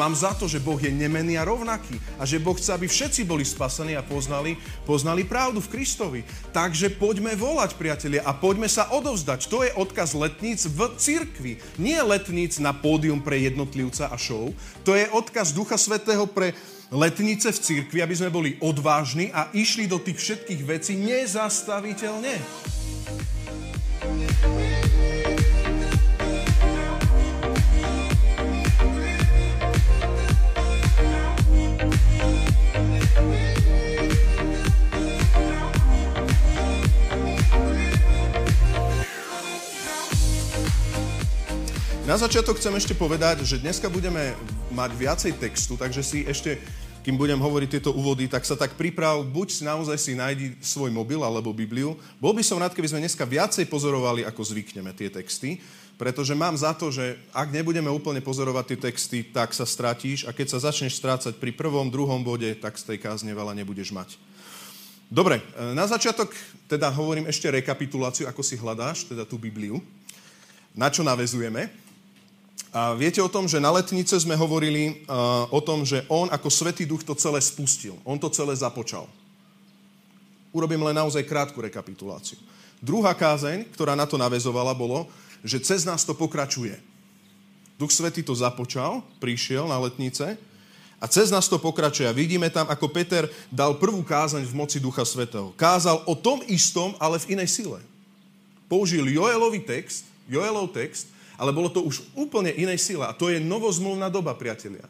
Mám za to, že Boh je nemený a rovnaký a že Boh chce, aby všetci boli spasení a poznali, poznali pravdu v Kristovi. Takže poďme volať, priatelia, a poďme sa odovzdať. To je odkaz letníc v cirkvi. Nie letníc na pódium pre jednotlivca a show. To je odkaz Ducha Svetého pre letnice v cirkvi, aby sme boli odvážni a išli do tých všetkých vecí nezastaviteľne. Na začiatok chcem ešte povedať, že dneska budeme mať viacej textu, takže si ešte, kým budem hovoriť tieto úvody, tak sa tak priprav, buď naozaj si nájdi svoj mobil alebo Bibliu. Bol by som rád, keby sme dneska viacej pozorovali, ako zvykneme tie texty, pretože mám za to, že ak nebudeme úplne pozorovať tie texty, tak sa stratíš a keď sa začneš strácať pri prvom, druhom bode, tak z tej kázne veľa nebudeš mať. Dobre, na začiatok teda hovorím ešte rekapituláciu, ako si hľadáš, teda tú Bibliu. Na čo navezujeme? A viete o tom, že na letnice sme hovorili uh, o tom, že on ako Svetý Duch to celé spustil. On to celé započal. Urobím len naozaj krátku rekapituláciu. Druhá kázeň, ktorá na to navezovala, bolo, že cez nás to pokračuje. Duch Svetý to započal, prišiel na letnice a cez nás to pokračuje. A vidíme tam, ako Peter dal prvú kázeň v moci Ducha Svetého. Kázal o tom istom, ale v inej sile. Použil Joelový text, Joelov text, ale bolo to už úplne inej sile. A to je novozmluvná doba, priatelia.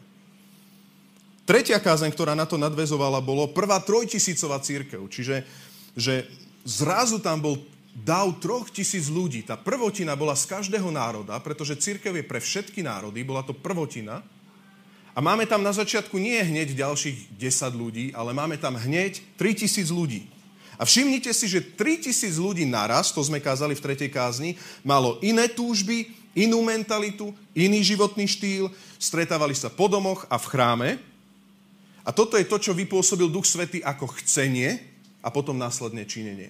Tretia kázeň, ktorá na to nadvezovala, bolo prvá trojtisícová církev. Čiže že zrazu tam bol dav troch tisíc ľudí. Tá prvotina bola z každého národa, pretože církev je pre všetky národy, bola to prvotina. A máme tam na začiatku nie hneď ďalších 10 ľudí, ale máme tam hneď 3000 ľudí. A všimnite si, že 3000 ľudí naraz, to sme kázali v tretej kázni, malo iné túžby, inú mentalitu, iný životný štýl, stretávali sa po domoch a v chráme. A toto je to, čo vypôsobil Duch Svety ako chcenie a potom následne činenie.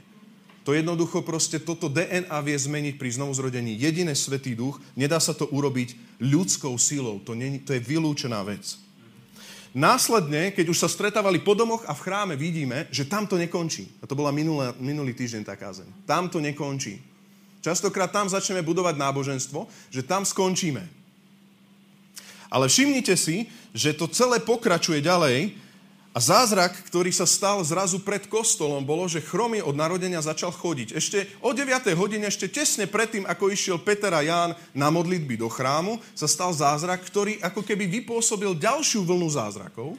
To jednoducho proste, toto DNA vie zmeniť pri znovuzrodení. Jediné Svetý Duch, nedá sa to urobiť ľudskou sílou. To, nie, to je vylúčená vec. Následne, keď už sa stretávali po domoch a v chráme, vidíme, že tam to nekončí. A to bola minulé, minulý týždeň tá kázeň. Tam to nekončí. Častokrát tam začneme budovať náboženstvo, že tam skončíme. Ale všimnite si, že to celé pokračuje ďalej a zázrak, ktorý sa stal zrazu pred kostolom, bolo, že chromy od narodenia začal chodiť. Ešte o 9. hodine, ešte tesne predtým, ako išiel Peter a Ján na modlitby do chrámu, sa stal zázrak, ktorý ako keby vypôsobil ďalšiu vlnu zázrakov,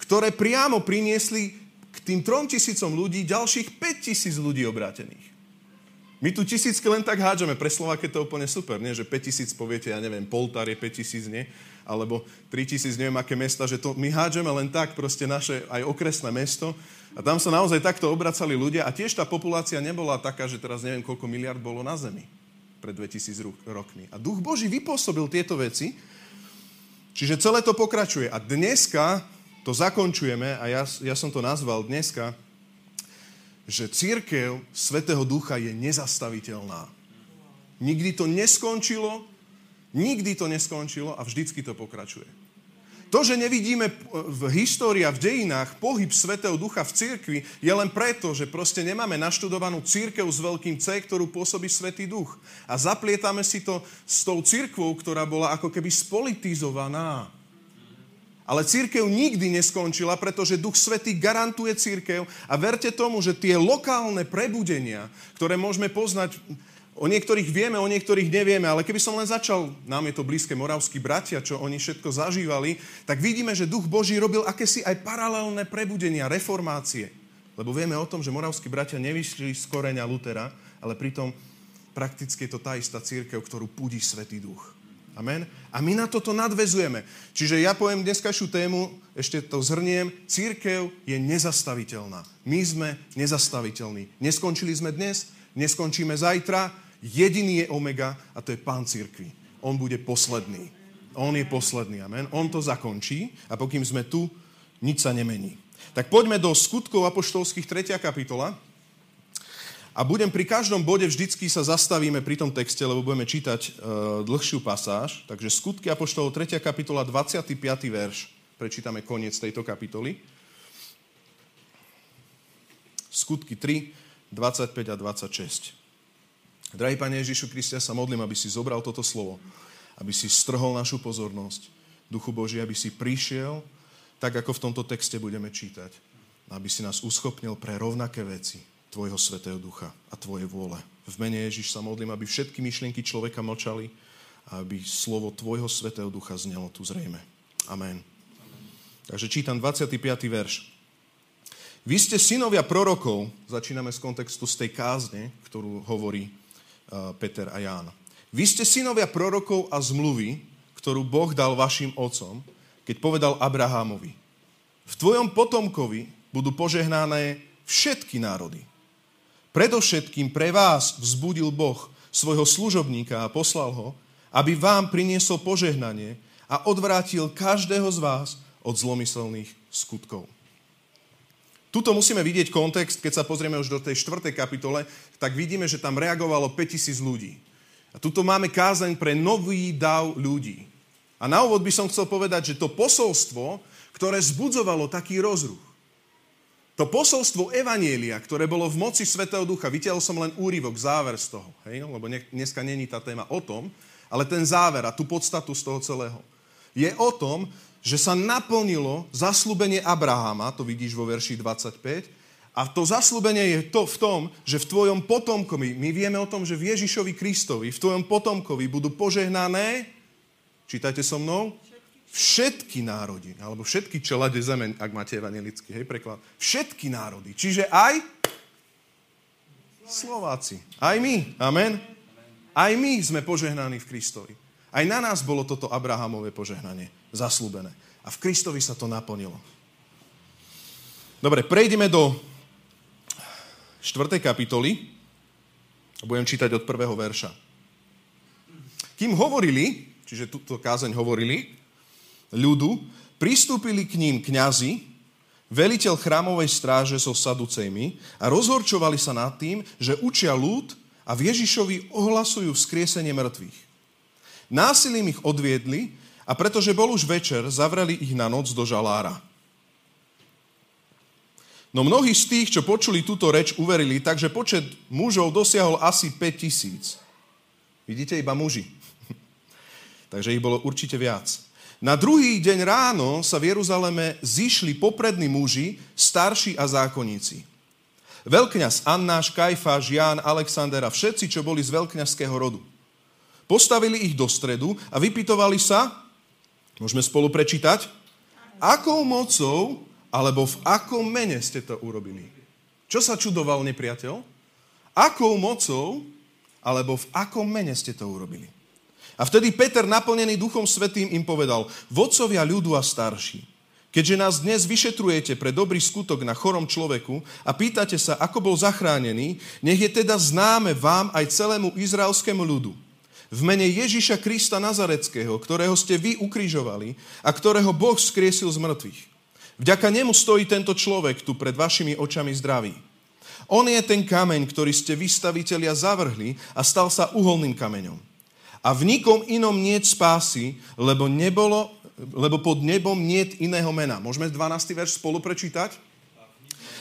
ktoré priamo priniesli k tým trom tisícom ľudí ďalších 5 tisíc ľudí obrátených. My tu tisícky len tak hádžeme. Pre Slováke to je úplne super, nie? Že 5000 poviete, ja neviem, Poltár je 5000, nie? Alebo 3000, neviem aké mesta, že to my hádžeme len tak, proste naše aj okresné mesto. A tam sa naozaj takto obracali ľudia a tiež tá populácia nebola taká, že teraz neviem, koľko miliard bolo na Zemi pred 2000 rokmi. A Duch Boží vypôsobil tieto veci, čiže celé to pokračuje. A dneska to zakončujeme, a ja, ja som to nazval dneska, že církev Svetého Ducha je nezastaviteľná. Nikdy to neskončilo, nikdy to neskončilo a vždycky to pokračuje. To, že nevidíme v histórii a v dejinách pohyb Svetého Ducha v cirkvi, je len preto, že proste nemáme naštudovanú církev s veľkým C, ktorú pôsobí Svetý Duch. A zaplietame si to s tou církvou, ktorá bola ako keby spolitizovaná. Ale církev nikdy neskončila, pretože Duch Svetý garantuje církev a verte tomu, že tie lokálne prebudenia, ktoré môžeme poznať, o niektorých vieme, o niektorých nevieme, ale keby som len začal, nám je to blízke moravskí bratia, čo oni všetko zažívali, tak vidíme, že Duch Boží robil akési aj paralelné prebudenia, reformácie. Lebo vieme o tom, že moravskí bratia nevyšli z koreňa Lutera, ale pritom prakticky je to tá istá církev, ktorú púdi Svetý Duch. Amen. A my na toto nadvezujeme. Čiže ja poviem dneskašiu tému, ešte to zhrniem, církev je nezastaviteľná. My sme nezastaviteľní. Neskončili sme dnes, neskončíme zajtra, jediný je Omega a to je Pán církvy. On bude posledný. On je posledný, amen. On to zakončí a pokým sme tu, nič sa nemení. Tak poďme do skutkov apoštolských 3. kapitola. A budem pri každom bode vždycky sa zastavíme pri tom texte, lebo budeme čítať uh, dlhšiu pasáž. Takže skutky Apoštolov 3. kapitola 25. verš. Prečítame koniec tejto kapitoly. Skutky 3, 25 a 26. Drahý Pane Ježišu Kriste, sa modlím, aby si zobral toto slovo, aby si strhol našu pozornosť. Duchu Boží, aby si prišiel, tak ako v tomto texte budeme čítať. Aby si nás uschopnil pre rovnaké veci, Tvojho Svetého Ducha a Tvoje vôle. V mene Ježiš sa modlím, aby všetky myšlienky človeka mlčali a aby slovo Tvojho Svetého Ducha znelo tu zrejme. Amen. Takže čítam 25. verš. Vy ste synovia prorokov, začíname z kontextu z tej kázne, ktorú hovorí uh, Peter a Ján. Vy ste synovia prorokov a zmluvy, ktorú Boh dal vašim otcom, keď povedal Abrahámovi. V tvojom potomkovi budú požehnané všetky národy. Predovšetkým pre vás vzbudil Boh svojho služobníka a poslal ho, aby vám priniesol požehnanie a odvrátil každého z vás od zlomyselných skutkov. Tuto musíme vidieť kontext, keď sa pozrieme už do tej štvrtej kapitole, tak vidíme, že tam reagovalo 5000 ľudí. A tuto máme kázaň pre nový dav ľudí. A na úvod by som chcel povedať, že to posolstvo, ktoré zbudzovalo taký rozruch, to posolstvo Evanielia, ktoré bolo v moci Svetého Ducha, vytiahol som len úryvok, záver z toho, hej? lebo dneska není tá téma o tom, ale ten záver a tú podstatu z toho celého je o tom, že sa naplnilo zaslúbenie Abraháma, to vidíš vo verši 25, a to zaslúbenie je to v tom, že v tvojom potomkovi, my vieme o tom, že v Ježišovi Kristovi, v tvojom potomkovi budú požehnané, čítajte so mnou, všetky národy, alebo všetky čelade zeme, ak máte evangelický hej, preklad, všetky národy, čiže aj Slováci, aj my, amen. Aj my sme požehnaní v Kristovi. Aj na nás bolo toto Abrahamové požehnanie zaslúbené. A v Kristovi sa to naplnilo. Dobre, prejdeme do 4. kapitoly. Budem čítať od prvého verša. Kým hovorili, čiže túto kázeň hovorili, ľudu, pristúpili k ním kňazi, veliteľ chrámovej stráže so saducejmi a rozhorčovali sa nad tým, že učia ľud a v Ježišovi ohlasujú vzkriesenie mŕtvych. Násilím ich odviedli a pretože bol už večer, zavreli ich na noc do žalára. No mnohí z tých, čo počuli túto reč, uverili, takže počet mužov dosiahol asi 5 tisíc. Vidíte, iba muži. takže ich bolo určite viac. Na druhý deň ráno sa v Jeruzaleme zišli poprední muži, starší a zákonníci. Veľkňaz Annáš, Kajfáš, Ján, Alexander a všetci, čo boli z veľkňazského rodu. Postavili ich do stredu a vypitovali sa, môžeme spolu prečítať, akou mocou alebo v akom mene ste to urobili. Čo sa čudoval nepriateľ? Akou mocou alebo v akom mene ste to urobili. A vtedy Peter, naplnený Duchom Svetým, im povedal, vodcovia ľudu a starší, keďže nás dnes vyšetrujete pre dobrý skutok na chorom človeku a pýtate sa, ako bol zachránený, nech je teda známe vám aj celému izraelskému ľudu. V mene Ježiša Krista Nazareckého, ktorého ste vy ukrižovali a ktorého Boh skriesil z mŕtvych. Vďaka nemu stojí tento človek tu pred vašimi očami zdravý. On je ten kameň, ktorý ste vystavitelia zavrhli a stal sa uholným kameňom. A v nikom inom niet spásy, lebo, nebolo, lebo pod nebom niet iného mena. Môžeme 12. verš spolu prečítať?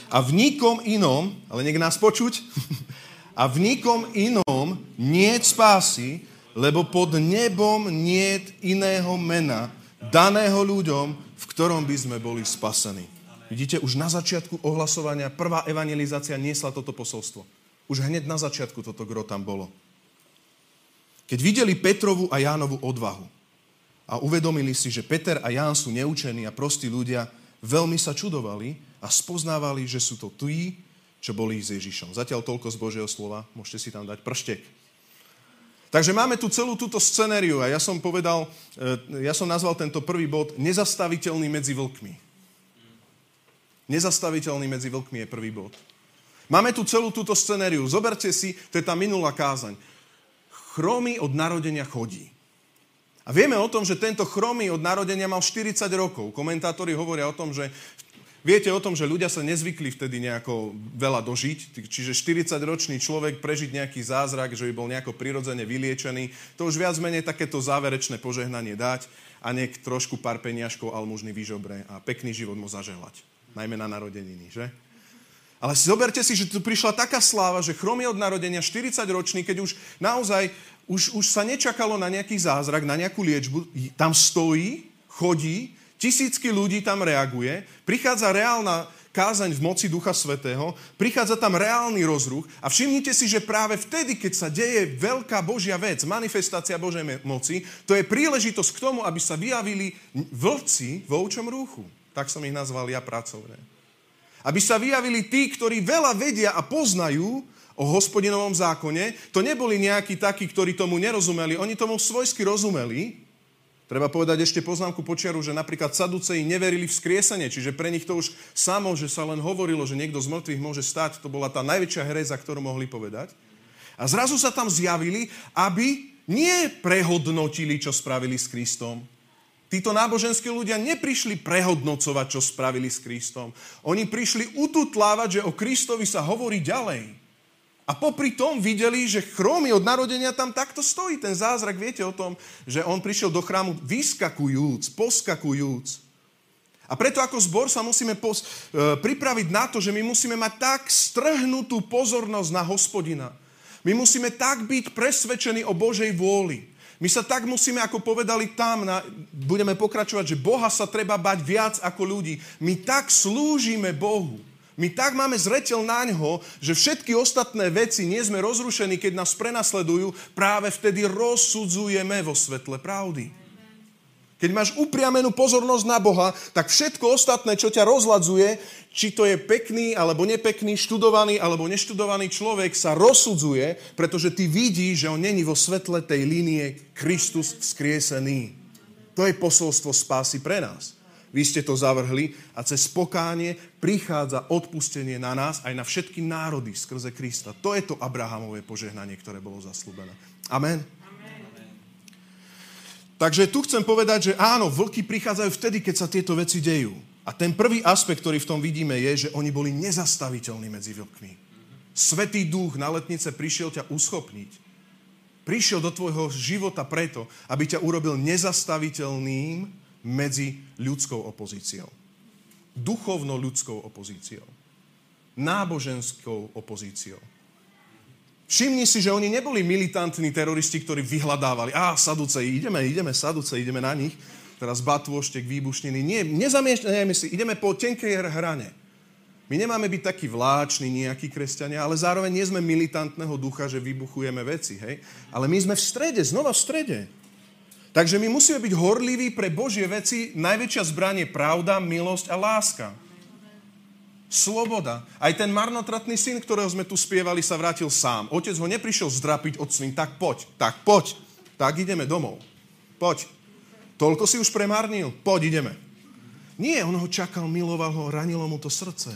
A v nikom inom, ale nech nás počuť, a v nikom inom niet spásy, lebo pod nebom niet iného mena, daného ľuďom, v ktorom by sme boli spasení. Vidíte, už na začiatku ohlasovania prvá evangelizácia niesla toto posolstvo. Už hneď na začiatku toto gro tam bolo. Keď videli Petrovu a Jánovu odvahu a uvedomili si, že Peter a Ján sú neučení a prostí ľudia, veľmi sa čudovali a spoznávali, že sú to tí, čo boli s Ježišom. Zatiaľ toľko z Božieho slova, môžete si tam dať prštek. Takže máme tu celú túto scenériu a ja som povedal, e, ja som nazval tento prvý bod nezastaviteľný medzi vlkmi. Nezastaviteľný medzi vlkmi je prvý bod. Máme tu celú túto scenériu. Zoberte si, to je tá minulá kázaň chromy od narodenia chodí. A vieme o tom, že tento chromy od narodenia mal 40 rokov. Komentátori hovoria o tom, že Viete o tom, že ľudia sa nezvykli vtedy nejako veľa dožiť, čiže 40-ročný človek prežiť nejaký zázrak, že by bol nejako prirodzene vyliečený, to už viac menej takéto záverečné požehnanie dať a niek trošku pár peniažkov almužný vyžobre a pekný život mu zaželať. Najmä na narodeniny, že? Ale zoberte si, že tu prišla taká sláva, že chrom je od narodenia 40-ročný, keď už naozaj už, už sa nečakalo na nejaký zázrak, na nejakú liečbu. Tam stojí, chodí, tisícky ľudí tam reaguje, prichádza reálna kázaň v moci Ducha Svetého, prichádza tam reálny rozruch a všimnite si, že práve vtedy, keď sa deje veľká Božia vec, manifestácia Božej moci, to je príležitosť k tomu, aby sa vyjavili vlci v ovčom rúchu. Tak som ich nazval ja pracovne. Aby sa vyjavili tí, ktorí veľa vedia a poznajú o hospodinovom zákone. To neboli nejakí takí, ktorí tomu nerozumeli. Oni tomu svojsky rozumeli. Treba povedať ešte poznámku počiaru, že napríklad Saduceji neverili v skriesenie, čiže pre nich to už samo, že sa len hovorilo, že niekto z mŕtvych môže stať, to bola tá najväčšia hreza, ktorú mohli povedať. A zrazu sa tam zjavili, aby nie prehodnotili, čo spravili s Kristom, Títo náboženskí ľudia neprišli prehodnocovať, čo spravili s Kristom. Oni prišli ututlávať, že o Kristovi sa hovorí ďalej. A popri tom videli, že chrómy od narodenia tam takto stojí. Ten zázrak, viete o tom, že on prišiel do chrámu vyskakujúc, poskakujúc. A preto ako zbor sa musíme pos- e, pripraviť na to, že my musíme mať tak strhnutú pozornosť na hospodina. My musíme tak byť presvedčení o Božej vôli. My sa tak musíme, ako povedali tam, na, budeme pokračovať, že Boha sa treba bať viac ako ľudí. My tak slúžime Bohu. My tak máme zreteľ na ňo, že všetky ostatné veci nie sme rozrušení, keď nás prenasledujú, práve vtedy rozsudzujeme vo svetle pravdy. Keď máš upriamenú pozornosť na Boha, tak všetko ostatné, čo ťa rozladzuje, či to je pekný alebo nepekný, študovaný alebo neštudovaný človek, sa rozsudzuje, pretože ty vidíš, že on není vo svetle tej línie Kristus vzkriesený. To je posolstvo spásy pre nás. Vy ste to zavrhli a cez pokánie prichádza odpustenie na nás aj na všetky národy skrze Krista. To je to Abrahamové požehnanie, ktoré bolo zaslúbené. Amen. Takže tu chcem povedať, že áno, vlky prichádzajú vtedy, keď sa tieto veci dejú. A ten prvý aspekt, ktorý v tom vidíme, je, že oni boli nezastaviteľní medzi vlkmi. Svetý duch na letnice prišiel ťa uschopniť. Prišiel do tvojho života preto, aby ťa urobil nezastaviteľným medzi ľudskou opozíciou. Duchovno-ľudskou opozíciou. Náboženskou opozíciou. Všimni si, že oni neboli militantní teroristi, ktorí vyhľadávali. Á, Saducej, ideme, ideme, Saducej, ideme na nich. Teraz batôštek, výbušniny. Nie, nezamiešňajme si, ideme po tenkej hrane. My nemáme byť takí vláční nejakí kresťania, ale zároveň nie sme militantného ducha, že vybuchujeme veci, hej? Ale my sme v strede, znova v strede. Takže my musíme byť horliví pre Božie veci. Najväčšia zbranie pravda, milosť a láska. Sloboda. Aj ten marnotratný syn, ktorého sme tu spievali, sa vrátil sám. Otec ho neprišiel zdrapiť od svým, tak poď, tak poď, tak ideme domov. Poď. Toľko si už premárnil, poď, ideme. Nie, on ho čakal, miloval ho, ranilo mu to srdce.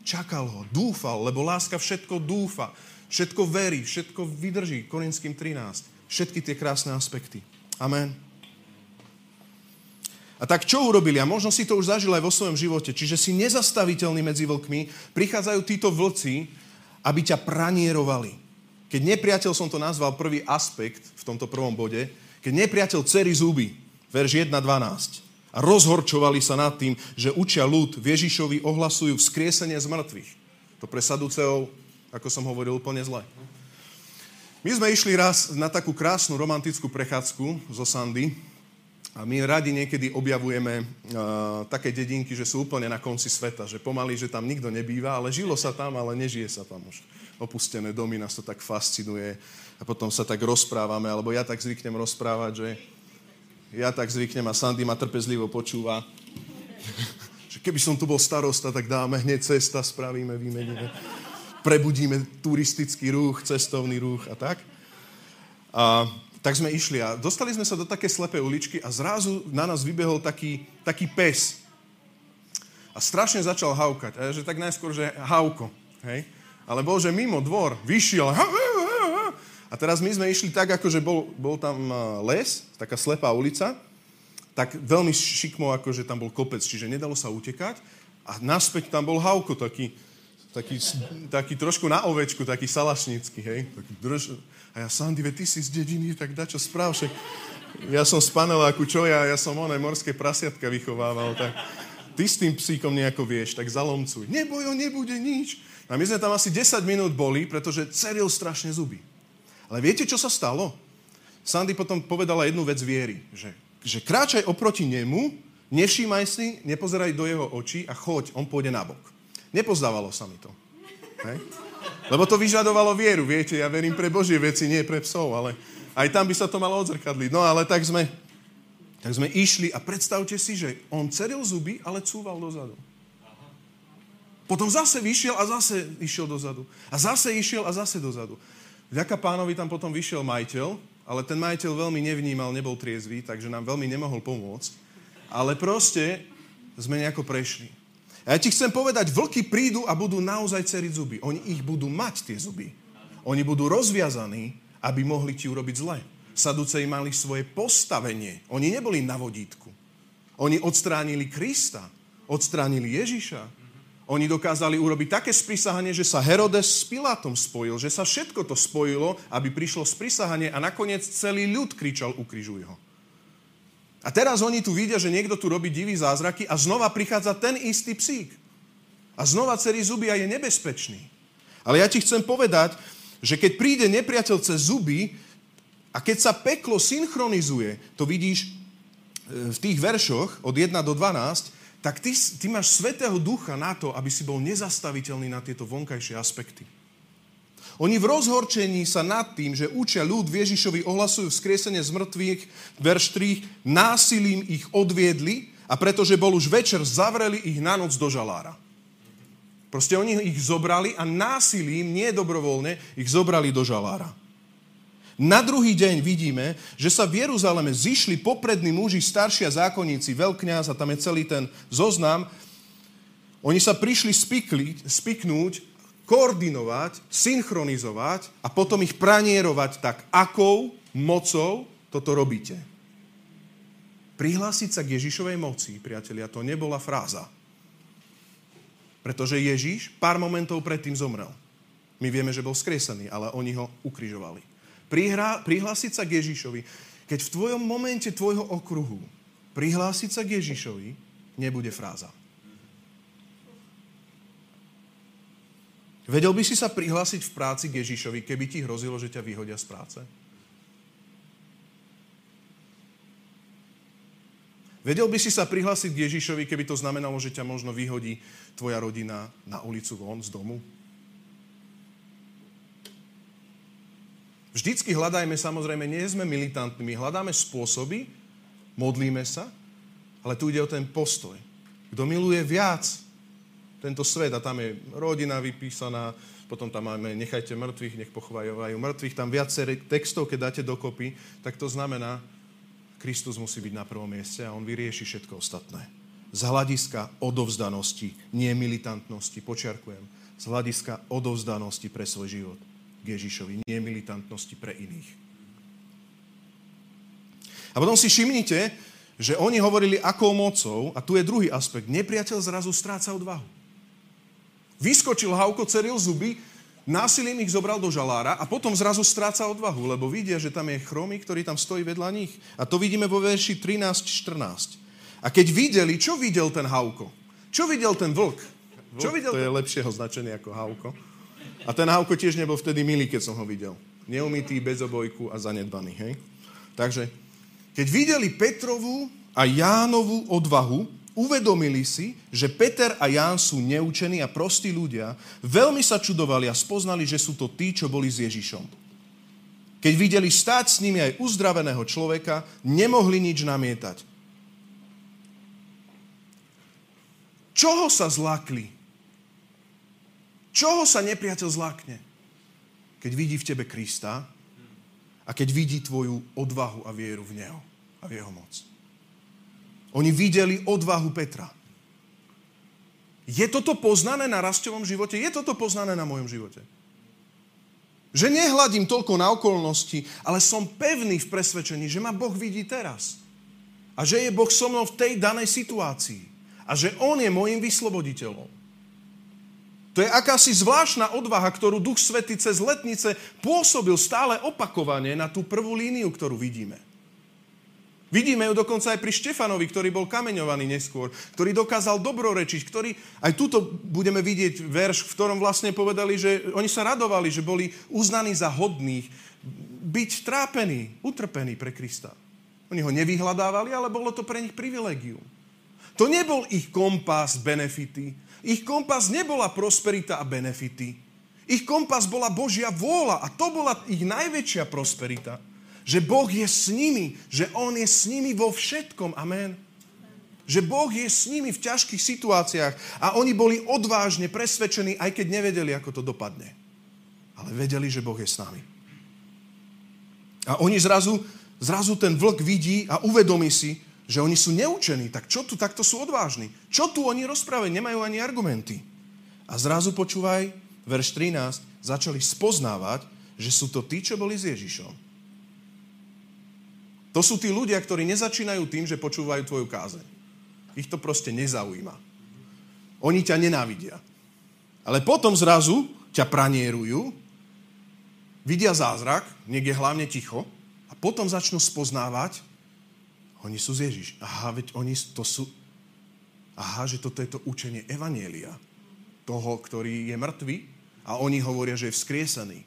Čakal ho, dúfal, lebo láska všetko dúfa, všetko verí, všetko vydrží. Korinským 13. Všetky tie krásne aspekty. Amen. A tak čo urobili? A možno si to už zažil aj vo svojom živote. Čiže si nezastaviteľný medzi vlkmi. Prichádzajú títo vlci, aby ťa pranierovali. Keď nepriateľ som to nazval prvý aspekt v tomto prvom bode, keď nepriateľ cery zuby, verš 1.12, a rozhorčovali sa nad tým, že učia ľud Ježišovi ohlasujú vzkriesenie z mŕtvych. To pre Saduceov, ako som hovoril, úplne zle. My sme išli raz na takú krásnu romantickú prechádzku zo Sandy a my radi niekedy objavujeme uh, také dedinky, že sú úplne na konci sveta, že pomaly, že tam nikto nebýva, ale žilo sa tam, ale nežije sa tam už. Opustené domy nás to tak fascinuje a potom sa tak rozprávame, alebo ja tak zvyknem rozprávať, že ja tak zvyknem a Sandy ma trpezlivo počúva. že keby som tu bol starosta, tak dáme hneď cesta, spravíme, vymeníme. Prebudíme turistický ruch, cestovný ruch a tak. A tak sme išli a dostali sme sa do také slepej uličky a zrazu na nás vybehol taký, taký pes. A strašne začal haukať. A že tak najskôr, že hauko. Hej? Ale bol, že mimo dvor, vyšiel. A teraz my sme išli tak, ako že bol, bol tam les, taká slepá ulica, tak veľmi šikmo, akože tam bol kopec, čiže nedalo sa utekať. A naspäť tam bol Hauko, taký, taký, taký trošku na ovečku, taký salašnický, hej. Taký drž... A ja, Sandy, ty si z dediny, tak dá čo správ, však ja som z paneláku, čo ja, ja som oné morské prasiatka vychovával, tak ty s tým psíkom nejako vieš, tak zalomcuj. Neboj, on nebude nič. A my sme tam asi 10 minút boli, pretože ceril strašne zuby. Ale viete, čo sa stalo? Sandy potom povedala jednu vec viery, že, že kráčaj oproti nemu, nevšímaj si, nepozeraj do jeho očí a choď, on pôjde nabok. Nepozdávalo sa mi to. Hej? Lebo to vyžadovalo vieru, viete, ja verím pre Božie veci, nie pre psov, ale aj tam by sa to malo odzrkadliť. No ale tak sme, tak sme išli a predstavte si, že on ceril zuby, ale cúval dozadu. Potom zase vyšiel a zase išiel dozadu. A zase išiel a zase dozadu. Vďaka pánovi tam potom vyšiel majiteľ, ale ten majiteľ veľmi nevnímal, nebol triezvý, takže nám veľmi nemohol pomôcť. Ale proste sme nejako prešli. A ja ti chcem povedať, vlky prídu a budú naozaj ceriť zuby. Oni ich budú mať, tie zuby. Oni budú rozviazaní, aby mohli ti urobiť zle. Saduceji mali svoje postavenie. Oni neboli na vodítku. Oni odstránili Krista. Odstránili Ježiša. Oni dokázali urobiť také sprísahanie, že sa Herodes s Pilátom spojil, že sa všetko to spojilo, aby prišlo sprísahanie a nakoniec celý ľud kričal, ukrižuj ho. A teraz oni tu vidia, že niekto tu robí divý zázraky a znova prichádza ten istý psík. A znova celý zuby a je nebezpečný. Ale ja ti chcem povedať, že keď príde nepriateľ cez zuby a keď sa peklo synchronizuje, to vidíš e, v tých veršoch od 1 do 12, tak ty, ty máš Svetého Ducha na to, aby si bol nezastaviteľný na tieto vonkajšie aspekty. Oni v rozhorčení sa nad tým, že učia ľud Ježišovi ohlasujú vzkriesenie z mŕtvych, verš 3, násilím ich odviedli a pretože bol už večer, zavreli ich na noc do žalára. Proste oni ich zobrali a násilím, nie dobrovoľne, ich zobrali do žalára. Na druhý deň vidíme, že sa v Jeruzaleme zišli poprední muži, staršia zákonníci, veľkňaz a tam je celý ten zoznam. Oni sa prišli spikli, spiknúť, koordinovať, synchronizovať a potom ich pranierovať tak, akou mocou toto robíte. Prihlásiť sa k Ježišovej moci, priatelia, to nebola fráza. Pretože Ježiš pár momentov predtým zomrel. My vieme, že bol skresený, ale oni ho ukrižovali. Prihrá, prihlásiť sa k Ježišovi. Keď v tvojom momente tvojho okruhu prihlásiť sa k Ježišovi, nebude fráza. Vedel by si sa prihlásiť v práci k Ježišovi, keby ti hrozilo, že ťa vyhodia z práce? Vedel by si sa prihlásiť k Ježišovi, keby to znamenalo, že ťa možno vyhodí tvoja rodina na ulicu von z domu? Vždycky hľadajme, samozrejme, nie sme militantní, hľadáme spôsoby, modlíme sa, ale tu ide o ten postoj. Kto miluje viac tento svet a tam je rodina vypísaná, potom tam máme nechajte mŕtvych, nech pochovajú mŕtvych, tam viaceré textov, keď dáte dokopy, tak to znamená, Kristus musí byť na prvom mieste a on vyrieši všetko ostatné. Z hľadiska odovzdanosti, nie militantnosti, počiarkujem, z hľadiska odovzdanosti pre svoj život k Ježišovi, nie militantnosti pre iných. A potom si všimnite, že oni hovorili akou mocou, a tu je druhý aspekt, nepriateľ zrazu stráca odvahu. Vyskočil Hauko, ceril zuby, násilím ich zobral do žalára a potom zrazu stráca odvahu, lebo vidia, že tam je chromy, ktorý tam stojí vedľa nich. A to vidíme vo verši 13-14. A keď videli, čo videl ten Hauko? Čo videl ten vlk? Čo videl to ten... je lepšieho značenie ako Hauko. A ten Havko tiež nebol vtedy milý, keď som ho videl. Neumytý, bez obojku a zanedbaný, hej? Takže, keď videli Petrovú a Jánovú odvahu, uvedomili si, že Peter a Ján sú neučení a prostí ľudia, veľmi sa čudovali a spoznali, že sú to tí, čo boli s Ježišom. Keď videli stáť s nimi aj uzdraveného človeka, nemohli nič namietať. Čoho sa zlakli? Čoho sa nepriateľ zlákne? Keď vidí v tebe Krista a keď vidí tvoju odvahu a vieru v Neho a v Jeho moc. Oni videli odvahu Petra. Je toto poznané na rastovom živote? Je toto poznané na mojom živote? Že nehľadím toľko na okolnosti, ale som pevný v presvedčení, že ma Boh vidí teraz. A že je Boh so mnou v tej danej situácii. a že On je môjim vysloboditeľom. To je akási zvláštna odvaha, ktorú Duch Svety cez letnice pôsobil stále opakovane na tú prvú líniu, ktorú vidíme. Vidíme ju dokonca aj pri Štefanovi, ktorý bol kameňovaný neskôr, ktorý dokázal dobrorečiť, ktorý, aj tuto budeme vidieť verš, v ktorom vlastne povedali, že oni sa radovali, že boli uznaní za hodných byť trápení, utrpení pre Krista. Oni ho nevyhľadávali, ale bolo to pre nich privilegium. To nebol ich kompas, benefity, ich kompas nebola prosperita a benefity. Ich kompas bola Božia vôľa a to bola ich najväčšia prosperita. Že Boh je s nimi, že On je s nimi vo všetkom. Amen. Že Boh je s nimi v ťažkých situáciách a oni boli odvážne presvedčení, aj keď nevedeli, ako to dopadne. Ale vedeli, že Boh je s nami. A oni zrazu, zrazu ten vlk vidí a uvedomí si, že oni sú neučení, tak čo tu takto sú odvážni? Čo tu oni rozprávajú? Nemajú ani argumenty. A zrazu počúvaj, verš 13, začali spoznávať, že sú to tí, čo boli s Ježišom. To sú tí ľudia, ktorí nezačínajú tým, že počúvajú tvoju kázeň. Ich to proste nezaujíma. Oni ťa nenávidia. Ale potom zrazu ťa pranierujú, vidia zázrak, niekde hlavne ticho, a potom začnú spoznávať, oni sú z Ježiš. Aha, veď oni to sú... Aha, že toto je to učenie Evanielia. Toho, ktorý je mŕtvý a oni hovoria, že je vzkriesený.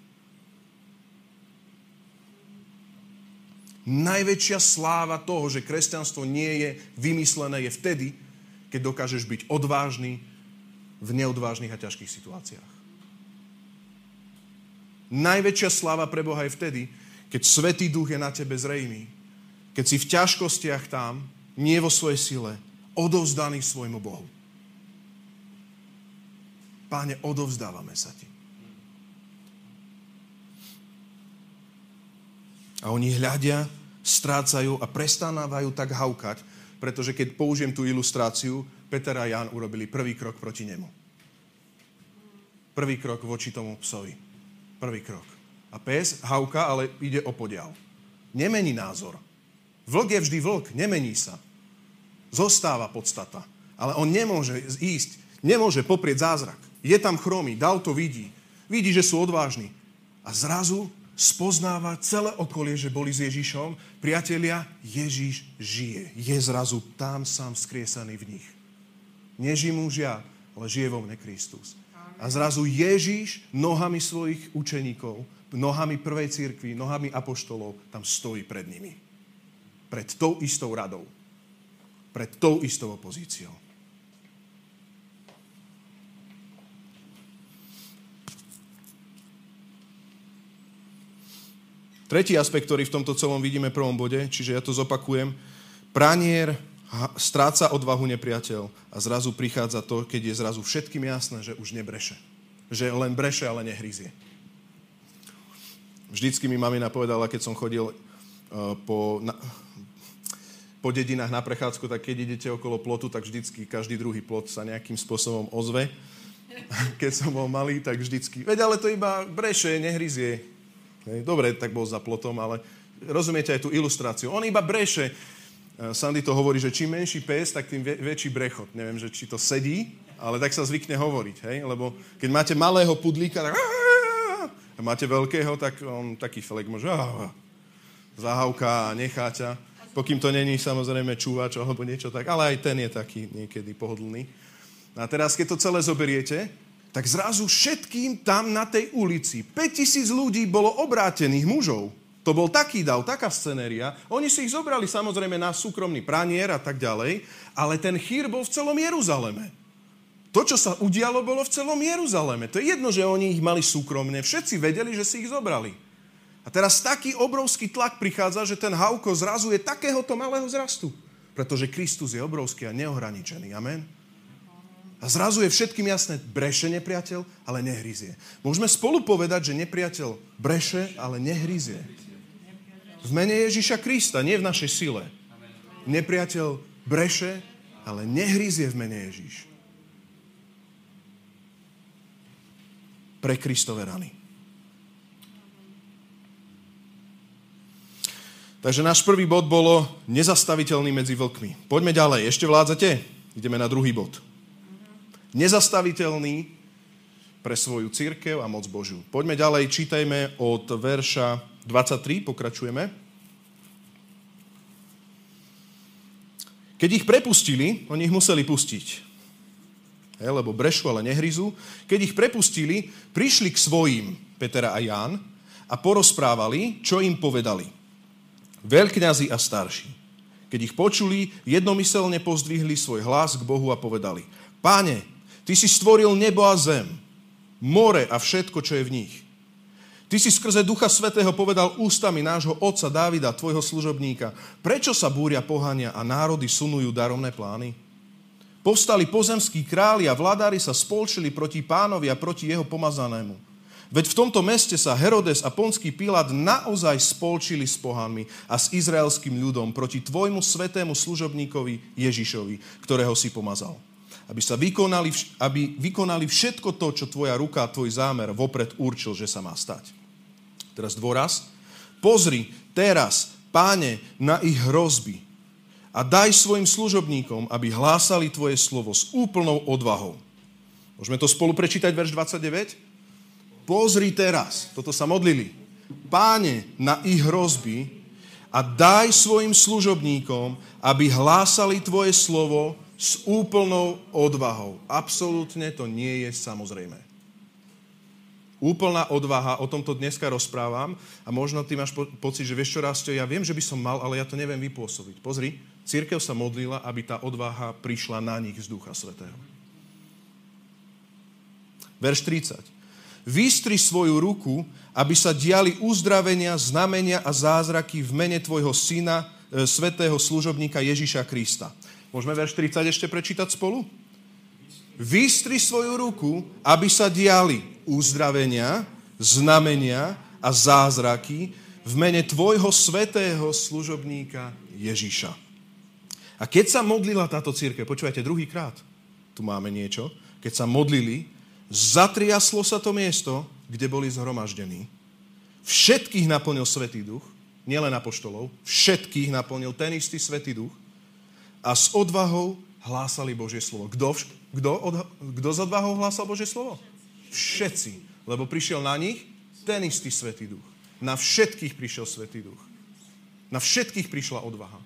Najväčšia sláva toho, že kresťanstvo nie je vymyslené, je vtedy, keď dokážeš byť odvážny v neodvážnych a ťažkých situáciách. Najväčšia sláva pre Boha je vtedy, keď Svetý Duch je na tebe zrejmý keď si v ťažkostiach tam, nie vo svojej sile, odovzdaný svojmu Bohu. Páne, odovzdávame sa ti. A oni hľadia, strácajú a prestávajú tak haukať, pretože keď použijem tú ilustráciu, Peter a Jan urobili prvý krok proti nemu. Prvý krok voči tomu psovi. Prvý krok. A pes hauka, ale ide o podial. Nemení názor Vlk je vždy vlk, nemení sa. Zostáva podstata. Ale on nemôže ísť, nemôže poprieť zázrak. Je tam chromý, dal to vidí. Vidí, že sú odvážni. A zrazu spoznáva celé okolie, že boli s Ježišom. Priatelia, Ježiš žije. Je zrazu tam sám skriesaný v nich. Neží mužia, ale žije vo mne Kristus. A zrazu Ježiš nohami svojich učeníkov, nohami prvej církvy, nohami apoštolov, tam stojí pred nimi pred tou istou radou. Pred tou istou opozíciou. Tretí aspekt, ktorý v tomto celom vidíme v prvom bode, čiže ja to zopakujem. Pranier stráca odvahu nepriateľ a zrazu prichádza to, keď je zrazu všetkým jasné, že už nebreše. Že len breše, ale nehryzie. Vždycky mi mamina povedala, keď som chodil uh, po, na, po dedinách na prechádzku, tak keď idete okolo plotu, tak vždycky každý druhý plot sa nejakým spôsobom ozve. Keď som bol malý, tak vždycky, veď ale to iba breše, nehryzie. Dobre, tak bol za plotom, ale rozumiete aj tú ilustráciu. On iba breše. E, Sandy to hovorí, že čím menší pes, tak tým väčší brechot. Neviem, že či to sedí, ale tak sa zvykne hovoriť, hej? Lebo keď máte malého pudlíka, tak a máte veľkého, tak on taký felek môže zahavka a nechá ťa pokým to není samozrejme čúvač alebo niečo tak, ale aj ten je taký niekedy pohodlný. A teraz, keď to celé zoberiete, tak zrazu všetkým tam na tej ulici, 5000 ľudí bolo obrátených mužov. To bol taký dav, taká scenéria. Oni si ich zobrali samozrejme na súkromný pranier a tak ďalej, ale ten chýr bol v celom Jeruzaleme. To, čo sa udialo, bolo v celom Jeruzaleme. To je jedno, že oni ich mali súkromne. Všetci vedeli, že si ich zobrali. A teraz taký obrovský tlak prichádza, že ten Hauko zrazu je takéhoto malého zrastu. Pretože Kristus je obrovský a neohraničený. Amen. A zrazu je všetkým jasné, breše nepriateľ, ale nehryzie. Môžeme spolu povedať, že nepriateľ breše, ale nehryzie. V mene Ježiša Krista, nie v našej sile. Nepriateľ breše, ale nehryzie v mene Ježiš. Pre Kristove rany. Takže náš prvý bod bolo nezastaviteľný medzi vlkmi. Poďme ďalej. Ešte vládzate? Ideme na druhý bod. Nezastaviteľný pre svoju církev a moc Božiu. Poďme ďalej, čítajme od verša 23, pokračujeme. Keď ich prepustili, oni ich museli pustiť, he, lebo brešu, ale nehryzu. Keď ich prepustili, prišli k svojim, Petera a Ján, a porozprávali, čo im povedali. Veľkňazi a starší. Keď ich počuli, jednomyselne pozdvihli svoj hlas k Bohu a povedali, Páne, Ty si stvoril nebo a zem, more a všetko, čo je v nich. Ty si skrze Ducha Svetého povedal ústami nášho otca Dávida, tvojho služobníka, prečo sa búria pohania a národy sunujú darovné plány? Povstali pozemskí králi a vladári sa spolčili proti pánovi a proti jeho pomazanému. Veď v tomto meste sa Herodes a Ponský Pilát naozaj spolčili s pohanmi a s izraelským ľudom proti tvojmu svetému služobníkovi Ježišovi, ktorého si pomazal. Aby, sa vykonali, aby vykonali všetko to, čo tvoja ruka a tvoj zámer vopred určil, že sa má stať. Teraz dôraz. Pozri teraz, páne, na ich hrozby a daj svojim služobníkom, aby hlásali tvoje slovo s úplnou odvahou. Môžeme to spolu prečítať, verš 29? pozri teraz, toto sa modlili, páne na ich hrozby a daj svojim služobníkom, aby hlásali tvoje slovo s úplnou odvahou. Absolútne to nie je samozrejme. Úplná odvaha, o tomto dneska rozprávam a možno ty máš po- pocit, že vieš čo, Rastio, ja viem, že by som mal, ale ja to neviem vypôsobiť. Pozri, církev sa modlila, aby tá odvaha prišla na nich z Ducha Svetého. Verš 30. Vystri svoju ruku, aby sa diali uzdravenia, znamenia a zázraky v mene tvojho syna, e, svetého služobníka Ježíša Krista. Môžeme verš 30 ešte prečítať spolu? Vystri svoju ruku, aby sa diali uzdravenia, znamenia a zázraky v mene tvojho svetého služobníka Ježíša. A keď sa modlila táto církev, počúvajte, druhýkrát, tu máme niečo, keď sa modlili, Zatriaslo sa to miesto, kde boli zhromaždení. Všetkých naplnil Svetý Duch, nielen apoštolov, všetkých naplnil ten istý Svetý Duch a s odvahou hlásali Božie slovo. Kto, kto, kto s odvahou hlásal Božie slovo? Všetci. Lebo prišiel na nich ten istý Svetý Duch. Na všetkých prišiel Svetý Duch. Na všetkých prišla odvaha.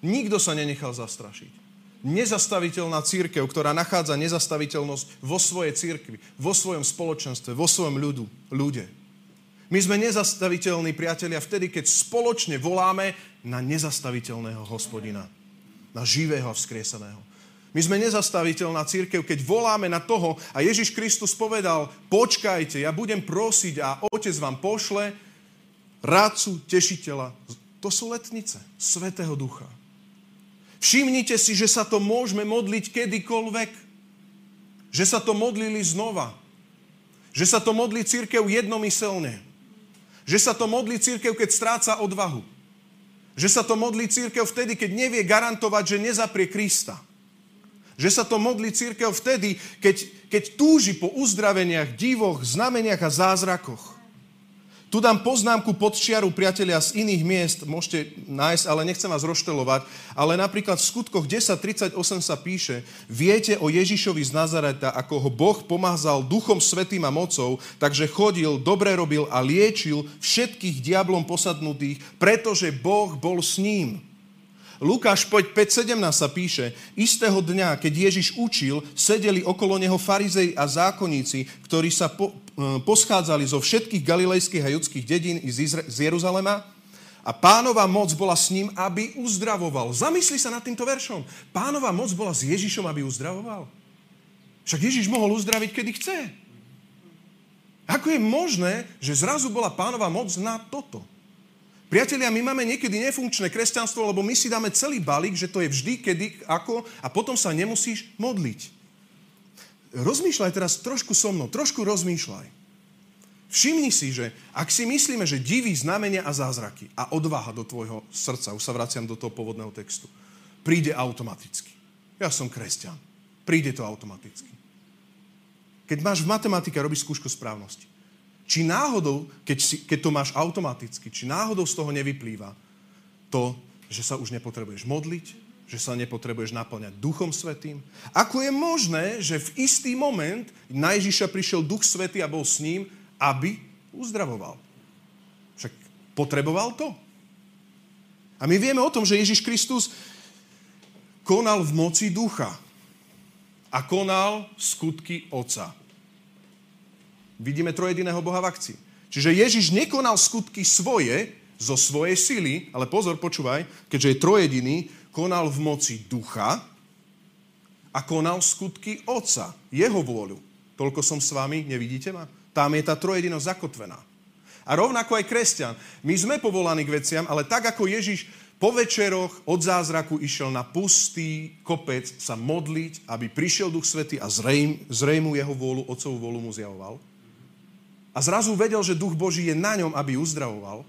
Nikto sa nenechal zastrašiť nezastaviteľná církev, ktorá nachádza nezastaviteľnosť vo svojej církvi, vo svojom spoločenstve, vo svojom ľudu, ľude. My sme nezastaviteľní, priatelia, vtedy, keď spoločne voláme na nezastaviteľného hospodina. Na živého a vzkrieseného. My sme nezastaviteľná církev, keď voláme na toho a Ježiš Kristus povedal, počkajte, ja budem prosiť a Otec vám pošle rádcu, tešiteľa. To sú letnice Svetého Ducha. Všimnite si, že sa to môžeme modliť kedykoľvek. Že sa to modlili znova. Že sa to modlí církev jednomyselne. Že sa to modlí církev, keď stráca odvahu. Že sa to modlí církev vtedy, keď nevie garantovať, že nezaprie Krista. Že sa to modlí církev vtedy, keď, keď túži po uzdraveniach, divoch, znameniach a zázrakoch. Tu dám poznámku pod čiaru, priatelia, z iných miest, môžete nájsť, ale nechcem vás roštelovať, ale napríklad v skutkoch 10.38 sa píše, viete o Ježišovi z Nazareta, ako ho Boh pomazal duchom svetým a mocou, takže chodil, dobre robil a liečil všetkých diablom posadnutých, pretože Boh bol s ním. Lukáš 5.17 sa píše, istého dňa, keď Ježiš učil, sedeli okolo neho farizej a zákonníci, ktorí sa po, e, poschádzali zo všetkých galilejských a judských dedín z, Izra- z Jeruzalema a pánova moc bola s ním, aby uzdravoval. Zamysli sa nad týmto veršom. Pánova moc bola s Ježišom, aby uzdravoval. Však Ježiš mohol uzdraviť, kedy chce. Ako je možné, že zrazu bola pánova moc na toto? Priatelia, my máme niekedy nefunkčné kresťanstvo, lebo my si dáme celý balík, že to je vždy, kedy, ako a potom sa nemusíš modliť. Rozmýšľaj teraz trošku so mnou, trošku rozmýšľaj. Všimni si, že ak si myslíme, že diví znamenia a zázraky a odvaha do tvojho srdca, už sa vraciam do toho pôvodného textu, príde automaticky. Ja som kresťan. Príde to automaticky. Keď máš v matematike robíš skúšku správnosti, či náhodou, keď, si, keď to máš automaticky, či náhodou z toho nevyplýva to, že sa už nepotrebuješ modliť, že sa nepotrebuješ naplňať Duchom Svetým? Ako je možné, že v istý moment na Ježiša prišiel Duch Svetý a bol s ním, aby uzdravoval? Však potreboval to. A my vieme o tom, že Ježiš Kristus konal v moci ducha a konal skutky Otca. Vidíme trojediného Boha v akcii. Čiže Ježiš nekonal skutky svoje, zo svojej sily, ale pozor, počúvaj, keďže je trojediný, konal v moci ducha a konal skutky Otca, jeho vôľu. Toľko som s vami, nevidíte ma? Tam je tá trojedinosť zakotvená. A rovnako aj kresťan. My sme povolaní k veciam, ale tak ako Ježiš po večeroch od zázraku išiel na pustý kopec sa modliť, aby prišiel Duch Svety a zrejm, zrejmu jeho vôľu, Otcovú vôľu mu zjavoval. A zrazu vedel, že Duch Boží je na ňom, aby uzdravoval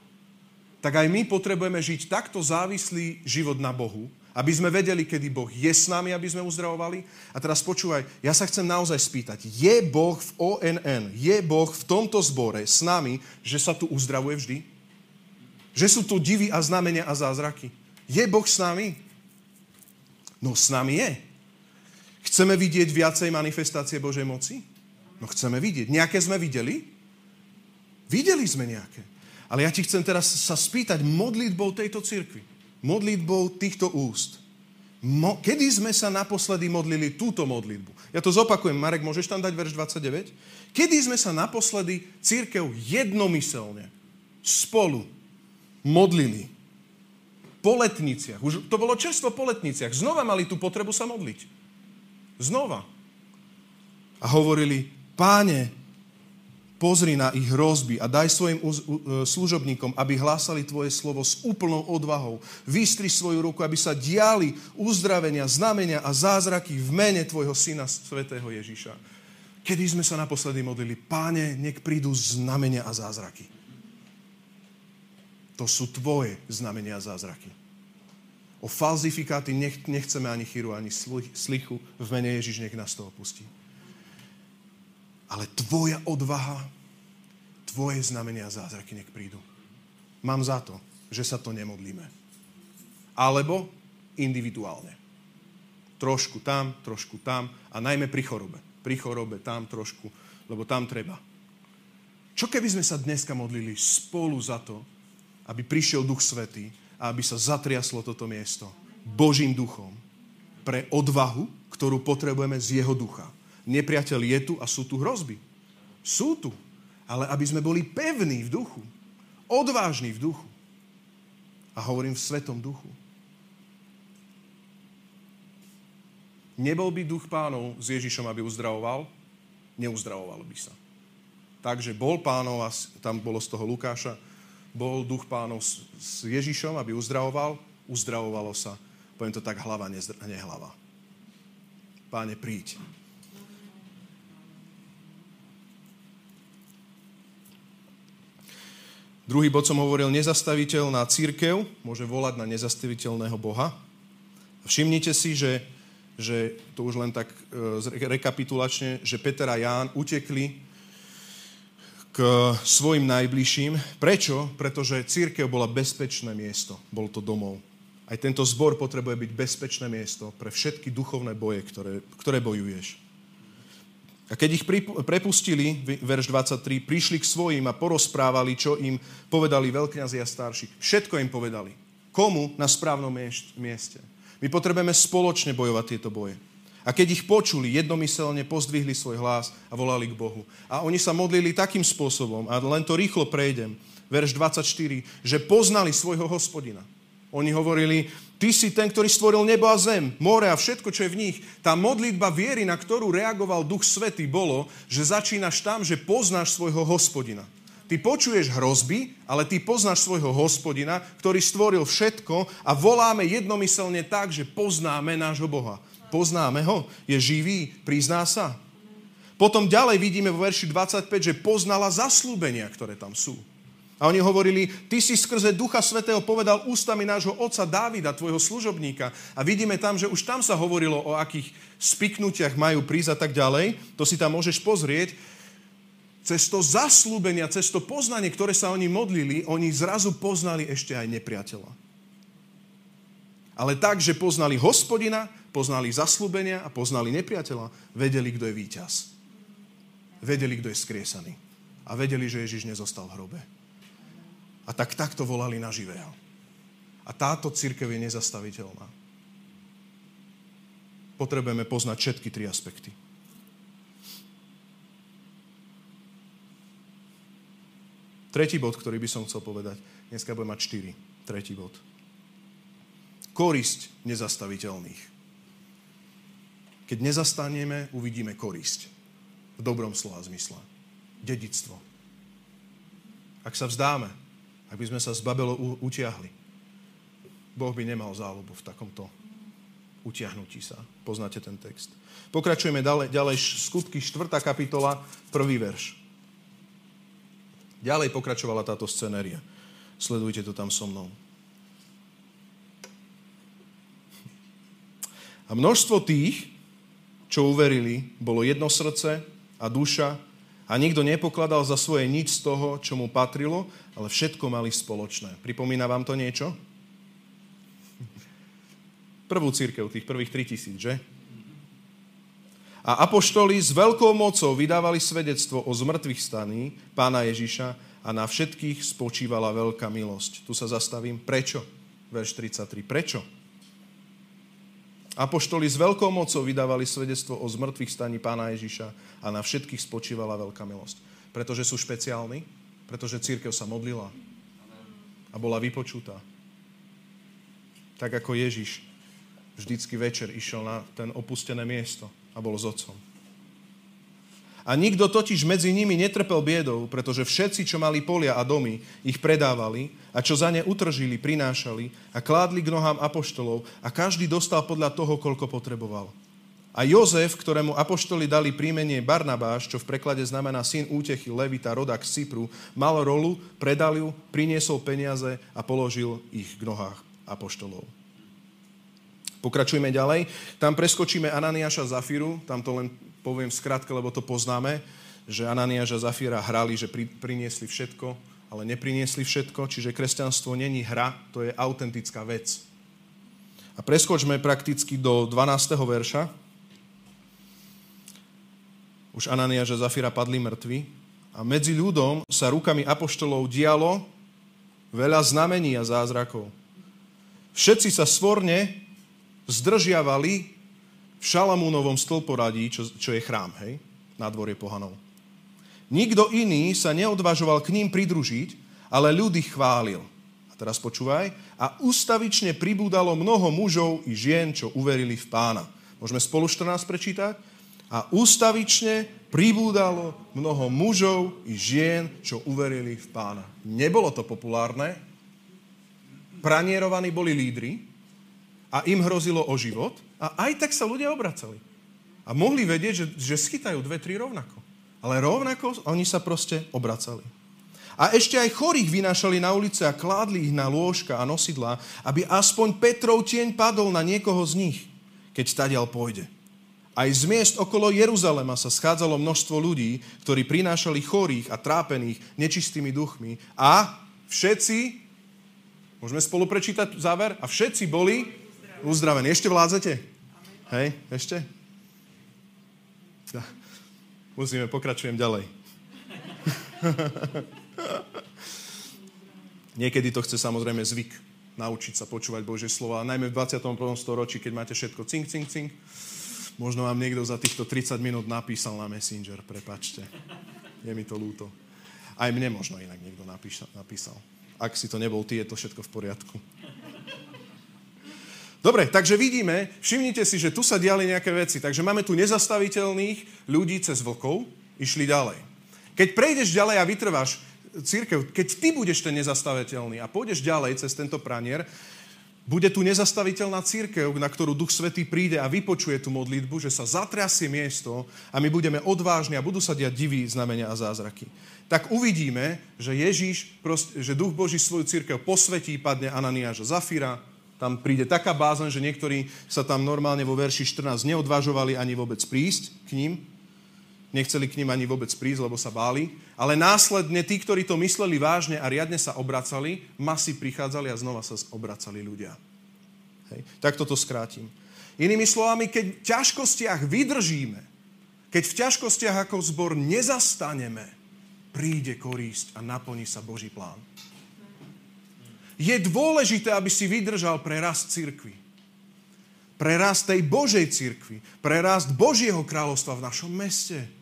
tak aj my potrebujeme žiť takto závislý život na Bohu, aby sme vedeli, kedy Boh je s nami, aby sme uzdravovali. A teraz počúvaj, ja sa chcem naozaj spýtať, je Boh v ONN, je Boh v tomto zbore s nami, že sa tu uzdravuje vždy? Že sú tu divy a znamenia a zázraky? Je Boh s nami? No s nami je. Chceme vidieť viacej manifestácie Božej moci? No chceme vidieť. Nejaké sme videli? Videli sme nejaké. Ale ja ti chcem teraz sa spýtať modlitbou tejto cirkvi, modlitbou týchto úst. Mo- kedy sme sa naposledy modlili túto modlitbu? Ja to zopakujem, Marek, môžeš tam dať verš 29? Kedy sme sa naposledy církev jednomyselne, spolu, modlili? Po letniciach. Už to bolo čerstvo po letniciach. Znova mali tú potrebu sa modliť. Znova. A hovorili, páne, pozri na ich hrozby a daj svojim e, služobníkom, aby hlásali tvoje slovo s úplnou odvahou. Vystri svoju ruku, aby sa diali uzdravenia, znamenia a zázraky v mene tvojho syna, svätého Ježiša. Kedy sme sa naposledy modlili, páne, nech prídu znamenia a zázraky. To sú tvoje znamenia a zázraky. O falzifikáty nech, nechceme ani chyru, ani slichu. V mene Ježiš nech nás to opustí ale tvoja odvaha, tvoje znamenia a zázraky nech prídu. Mám za to, že sa to nemodlíme. Alebo individuálne. Trošku tam, trošku tam a najmä pri chorobe. Pri chorobe tam trošku, lebo tam treba. Čo keby sme sa dneska modlili spolu za to, aby prišiel Duch Svetý a aby sa zatriaslo toto miesto Božím duchom pre odvahu, ktorú potrebujeme z jeho ducha nepriateľ je tu a sú tu hrozby. Sú tu. Ale aby sme boli pevní v duchu. Odvážni v duchu. A hovorím v svetom duchu. Nebol by duch pánov s Ježišom, aby uzdravoval? Neuzdravoval by sa. Takže bol pánov, a tam bolo z toho Lukáša, bol duch pánov s Ježišom, aby uzdravoval, uzdravovalo sa. Poviem to tak, hlava, nehlava. Páne, príď. Druhý bod som hovoril, nezastaviteľná církev môže volať na nezastaviteľného Boha. Všimnite si, že, že to už len tak e, rekapitulačne, že Peter a Ján utekli k svojim najbližším. Prečo? Pretože církev bola bezpečné miesto. Bol to domov. Aj tento zbor potrebuje byť bezpečné miesto pre všetky duchovné boje, ktoré, ktoré bojuješ. A keď ich prepustili, verš 23, prišli k svojim a porozprávali, čo im povedali veľkňazi a starší. Všetko im povedali. Komu? Na správnom mieste. My potrebujeme spoločne bojovať tieto boje. A keď ich počuli, jednomyselne pozdvihli svoj hlas a volali k Bohu. A oni sa modlili takým spôsobom, a len to rýchlo prejdem, verš 24, že poznali svojho hospodina. Oni hovorili, Ty si ten, ktorý stvoril nebo a zem, more a všetko, čo je v nich. Tá modlitba viery, na ktorú reagoval Duch Svetý, bolo, že začínaš tam, že poznáš svojho hospodina. Ty počuješ hrozby, ale ty poznáš svojho hospodina, ktorý stvoril všetko a voláme jednomyselne tak, že poznáme nášho Boha. Poznáme ho, je živý, prizná sa. Potom ďalej vidíme vo verši 25, že poznala zaslúbenia, ktoré tam sú. A oni hovorili, ty si skrze Ducha Svetého povedal ústami nášho otca Dávida, tvojho služobníka. A vidíme tam, že už tam sa hovorilo o akých spiknutiach majú prísť a tak ďalej. To si tam môžeš pozrieť. Cez to zaslúbenia, cez to poznanie, ktoré sa oni modlili, oni zrazu poznali ešte aj nepriateľa. Ale tak, že poznali hospodina, poznali zaslúbenia a poznali nepriateľa, vedeli, kto je víťaz. Vedeli, kto je skriesaný. A vedeli, že Ježiš nezostal v hrobe. A tak takto volali na živého. A táto církev je nezastaviteľná. Potrebujeme poznať všetky tri aspekty. Tretí bod, ktorý by som chcel povedať. Dneska budem mať štyri. Tretí bod korisť nezastaviteľných. Keď nezastaneme, uvidíme korisť. V dobrom slova zmysle. Dedictvo. Ak sa vzdáme, ak by sme sa z Babelo utiahli, Boh by nemal záľubu v takomto utiahnutí sa. Poznáte ten text. Pokračujeme ďalej, ďalej skutky 4. kapitola, prvý verš. Ďalej pokračovala táto scenéria. Sledujte to tam so mnou. A množstvo tých, čo uverili, bolo jedno srdce a duša a nikto nepokladal za svoje nič z toho, čo mu patrilo, ale všetko mali spoločné. Pripomína vám to niečo? Prvú církev, tých prvých 3000, že? A apoštoli s veľkou mocou vydávali svedectvo o zmrtvých staní pána Ježiša a na všetkých spočívala veľká milosť. Tu sa zastavím. Prečo? Verš 33. Prečo? Apoštoli s veľkou mocou vydávali svedectvo o zmrtvých staní pána Ježiša a na všetkých spočívala veľká milosť. Pretože sú špeciálni, pretože církev sa modlila a bola vypočutá. Tak ako Ježiš vždycky večer išiel na ten opustené miesto a bol s otcom. A nikto totiž medzi nimi netrpel biedou, pretože všetci, čo mali polia a domy, ich predávali a čo za ne utržili, prinášali a kládli k nohám apoštolov a každý dostal podľa toho, koľko potreboval. A Jozef, ktorému apoštoli dali príjmenie Barnabáš, čo v preklade znamená syn útechy, levita, rodak z Cypru, mal rolu, predal ju, priniesol peniaze a položil ich k nohách apoštolov. Pokračujeme ďalej. Tam preskočíme Ananiáša Zafiru, tam to len poviem skratke, lebo to poznáme, že Ananiáš a Zafíra hrali, že pri, priniesli všetko, ale nepriniesli všetko, čiže kresťanstvo není hra, to je autentická vec. A preskočme prakticky do 12. verša. Už Ananiáš a Zafíra padli mŕtvi a medzi ľudom sa rukami apoštolov dialo veľa znamení a zázrakov. Všetci sa svorne zdržiavali v Šalamúnovom stĺporadí, čo, čo je chrám, hej, na dvorie pohanov. Nikto iný sa neodvažoval k ním pridružiť, ale ľudí chválil. A teraz počúvaj. A ustavične pribúdalo mnoho mužov i žien, čo uverili v pána. Môžeme spolu 14 prečítať? A ústavične pribúdalo mnoho mužov i žien, čo uverili v pána. Nebolo to populárne. Pranierovaní boli lídry a im hrozilo o život – a aj tak sa ľudia obracali. A mohli vedieť, že, že schytajú dve, tri rovnako. Ale rovnako oni sa proste obracali. A ešte aj chorých vynášali na ulice a kládli ich na lôžka a nosidlá, aby aspoň Petrov tieň padol na niekoho z nich, keď stadial pôjde. Aj z miest okolo Jeruzalema sa schádzalo množstvo ľudí, ktorí prinášali chorých a trápených nečistými duchmi a všetci, môžeme spolu prečítať záver, a všetci boli uzdravení. Ešte vládzete? Hej, ešte? Ja. Musíme, pokračujem ďalej. Niekedy to chce samozrejme zvyk naučiť sa počúvať Božie slova, najmä v 21. storočí, keď máte všetko cink, cink, cink. Možno vám niekto za týchto 30 minút napísal na Messenger, prepačte. Je mi to ľúto. Aj mne možno inak niekto napísal. Ak si to nebol ty, je to všetko v poriadku. Dobre, takže vidíme, všimnite si, že tu sa diali nejaké veci. Takže máme tu nezastaviteľných ľudí cez vlkov, išli ďalej. Keď prejdeš ďalej a vytrváš církev, keď ty budeš ten nezastaviteľný a pôjdeš ďalej cez tento pranier, bude tu nezastaviteľná církev, na ktorú Duch Svetý príde a vypočuje tú modlitbu, že sa zatrasie miesto a my budeme odvážni a budú sa diať diví znamenia a zázraky. Tak uvidíme, že Ježíš, že Duch Boží svoju církev posvetí, padne Ananiáš a Zafira, tam príde taká bázen, že niektorí sa tam normálne vo verši 14 neodvážovali ani vôbec prísť k ním. Nechceli k ním ani vôbec prísť, lebo sa báli. Ale následne tí, ktorí to mysleli vážne a riadne sa obracali, masy prichádzali a znova sa obracali ľudia. Hej. Tak toto skrátim. Inými slovami, keď v ťažkostiach vydržíme, keď v ťažkostiach ako zbor nezastaneme, príde korísť a naplní sa Boží plán. Je dôležité, aby si vydržal pre rast cirkvi. Pre rast tej Božej cirkvi. Pre rast Božieho kráľovstva v našom meste.